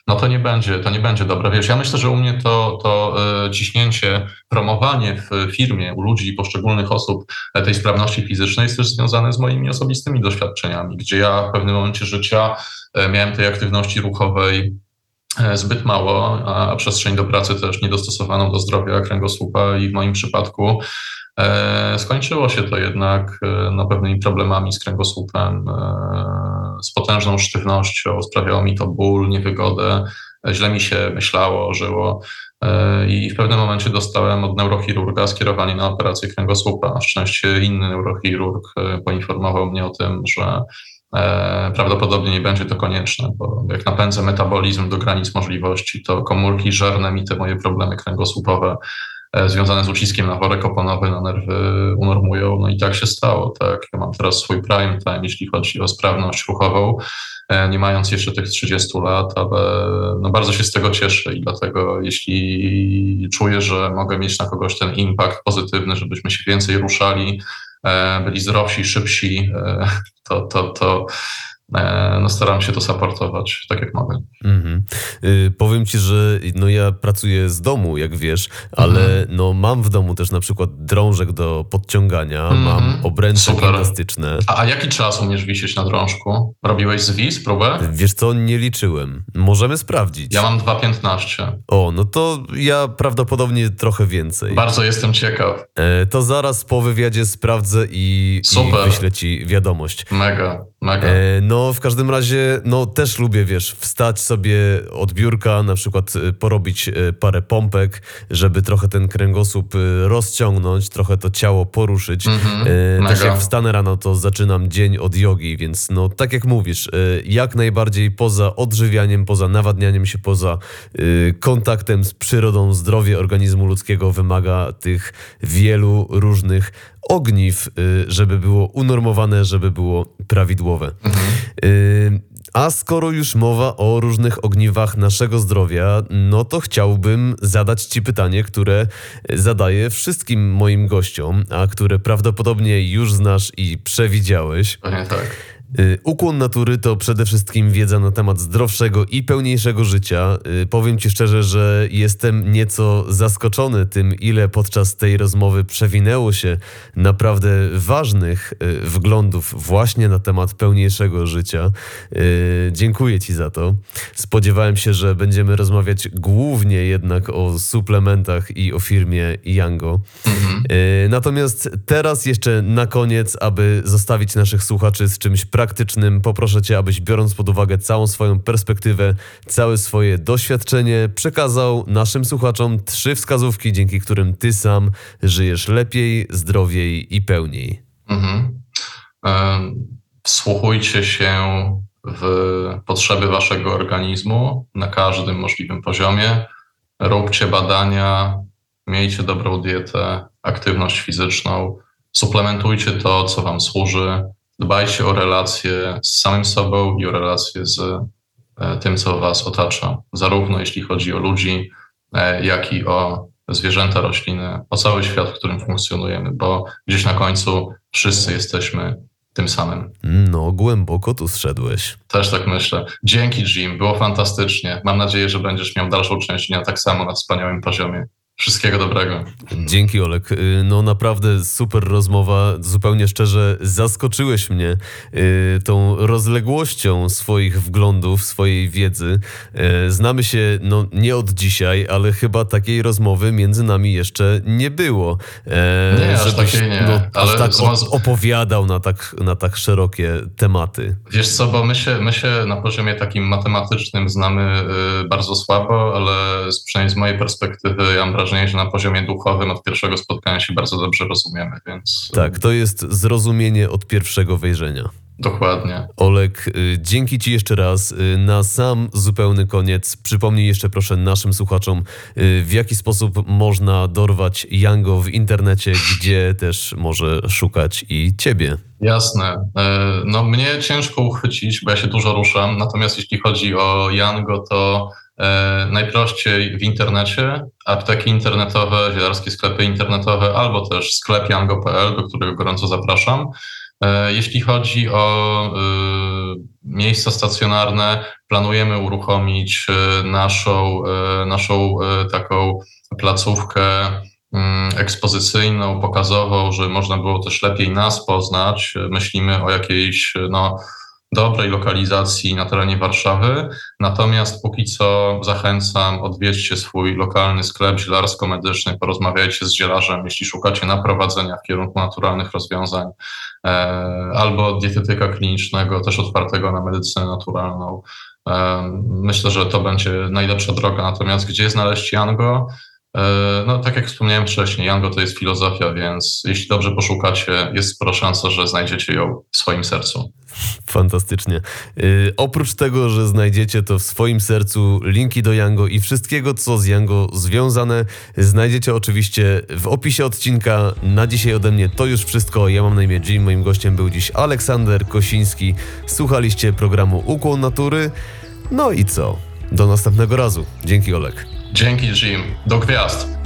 no to nie będzie, to nie będzie dobre. Wiesz, ja myślę, że u mnie to, to e, ciśnięcie, promowanie w firmie u ludzi, poszczególnych osób e, tej sprawności fizycznej jest też związane z moimi osobistymi doświadczeniami, gdzie ja w pewnym momencie życia e, miałem tej aktywności ruchowej zbyt mało, a przestrzeń do pracy też niedostosowaną do zdrowia kręgosłupa i w moim przypadku E, skończyło się to jednak e, no, pewnymi problemami z kręgosłupem, e, z potężną sztywnością, sprawiało mi to ból, niewygodę, źle mi się myślało, żyło i w pewnym momencie dostałem od neurochirurga skierowanie na operację kręgosłupa. Na szczęście inny neurochirurg poinformował mnie o tym, że prawdopodobnie nie będzie to konieczne, bo jak napędzę metabolizm do granic możliwości, to komórki żerne mi te moje problemy kręgosłupowe E, związane z uciskiem na worek oponowy, na nerwy unormują. No i tak się stało. Tak. Ja mam teraz swój prime time, jeśli chodzi o sprawność ruchową, e, nie mając jeszcze tych 30 lat, ale no bardzo się z tego cieszę i dlatego jeśli czuję, że mogę mieć na kogoś ten impact pozytywny, żebyśmy się więcej ruszali, e, byli zdrowsi, szybsi, to, to, to E, no staram się to supportować tak jak mogę. Mhm. Y, powiem ci, że no ja pracuję z domu, jak wiesz, ale mhm. no mam w domu też na przykład drążek do podciągania, mhm. mam obręcze Super. gimnastyczne. A, a, jaki czas umiesz wisieć na drążku? Robiłeś zwis, próbę? Wiesz co, nie liczyłem. Możemy sprawdzić. Ja mam 2,15. O, no to ja prawdopodobnie trochę więcej. Bardzo jestem ciekaw. E, to zaraz po wywiadzie sprawdzę i, i wyślę ci wiadomość. Mega. E, no, w każdym razie, no też lubię, wiesz, wstać sobie od biurka, na przykład e, porobić e, parę pompek, żeby trochę ten kręgosłup e, rozciągnąć, trochę to ciało poruszyć. Mm-hmm. E, też jak wstanę rano, to zaczynam dzień od jogi, więc no, tak jak mówisz, jak najbardziej poza odżywianiem, poza nawadnianiem się, poza kontaktem z przyrodą, zdrowie organizmu ludzkiego wymaga tych wielu różnych ogniw, y, żeby było unormowane, żeby było prawidłowe. Mhm. A skoro już mowa o różnych ogniwach naszego zdrowia, no to chciałbym zadać Ci pytanie, które zadaję wszystkim moim gościom, a które prawdopodobnie już znasz i przewidziałeś. tak. Y, ukłon natury to przede wszystkim wiedza na temat zdrowszego i pełniejszego życia. Y, powiem Ci szczerze, że jestem nieco zaskoczony tym, ile podczas tej rozmowy przewinęło się naprawdę ważnych y, wglądów właśnie na temat pełniejszego życia. Dziękuję Ci za to. Spodziewałem się, że będziemy rozmawiać głównie jednak o suplementach i o firmie Yango. Mhm. Natomiast teraz jeszcze na koniec, aby zostawić naszych słuchaczy z czymś praktycznym, praktycznym poproszę Cię, abyś biorąc pod uwagę całą swoją perspektywę, całe swoje doświadczenie, przekazał naszym słuchaczom trzy wskazówki, dzięki którym Ty sam żyjesz lepiej, zdrowiej i pełniej. Mhm. Wsłuchujcie się w potrzeby Waszego organizmu na każdym możliwym poziomie. Róbcie badania, miejcie dobrą dietę, aktywność fizyczną, suplementujcie to, co Wam służy Dbajcie o relacje z samym sobą i o relacje z e, tym, co Was otacza, zarówno jeśli chodzi o ludzi, e, jak i o zwierzęta, rośliny, o cały świat, w którym funkcjonujemy, bo gdzieś na końcu wszyscy jesteśmy tym samym. No, głęboko tu zszedłeś. Też tak myślę. Dzięki, Jim, było fantastycznie. Mam nadzieję, że będziesz miał dalszą część dnia tak samo na wspaniałym poziomie. Wszystkiego dobrego. Dzięki Olek. Y, No naprawdę super rozmowa. Zupełnie szczerze zaskoczyłeś mnie y, tą rozległością swoich wglądów, swojej wiedzy. Y, Znamy się no nie od dzisiaj, ale chyba takiej rozmowy między nami jeszcze nie było. E, Nie, aż takiej nie, no, aż ale tak z- o- opowiadał na tak, na tak szerokie tematy. Wiesz co, bo my się, my się na poziomie takim matematycznym znamy bardzo słabo, ale przynajmniej z mojej perspektywy ja mam wrażenie, że na poziomie duchowym od pierwszego spotkania się bardzo dobrze rozumiemy, więc Tak, to jest zrozumienie od pierwszego wejrzenia. dokładnie. Olek, y, dzięki Ci jeszcze raz. Y, Na sam zupełny koniec przypomnij jeszcze proszę naszym słuchaczom, y, w jaki sposób można dorwać Yango w internecie, gdzie też może szukać i Ciebie. Jasne. E, No mnie ciężko uchwycić, bo ja się dużo ruszam, natomiast jeśli chodzi o Yango, to najprościej w internecie, apteki internetowe, zielarskie sklepy internetowe, albo też sklep yango.pl, do którego gorąco zapraszam. E, Jeśli chodzi o y, miejsca stacjonarne, planujemy uruchomić naszą, naszą taką placówkę mm, ekspozycyjną, pokazową, że można było też lepiej nas poznać. Myślimy o jakiejś no, dobrej lokalizacji na terenie Warszawy. Natomiast póki co zachęcam, odwiedźcie swój lokalny sklep zielarsko-medyczny, porozmawiajcie z zielarzem, jeśli szukacie naprowadzenia w kierunku naturalnych rozwiązań e, albo dietetyka klinicznego, też otwartego na medycynę naturalną. E, myślę, że to będzie najlepsza droga. Natomiast gdzie znaleźć Yango? E, No, tak jak wspomniałem wcześniej, Yango to jest filozofia, więc jeśli dobrze poszukacie, jest spora szansa, że znajdziecie ją w swoim sercu. Fantastycznie. Y, oprócz tego, że znajdziecie to w swoim sercu linki do Yango i wszystkiego, co z Yango związane, znajdziecie oczywiście w opisie odcinka. Na dzisiaj ode mnie to już wszystko. Ja mam na imię Jim, moim gościem był dziś Aleksander Kosiński. Słuchaliście programu Ukłon Natury. No i co? Do następnego razu. Dzięki Olek. Dzięki, Jim. Do gwiazd.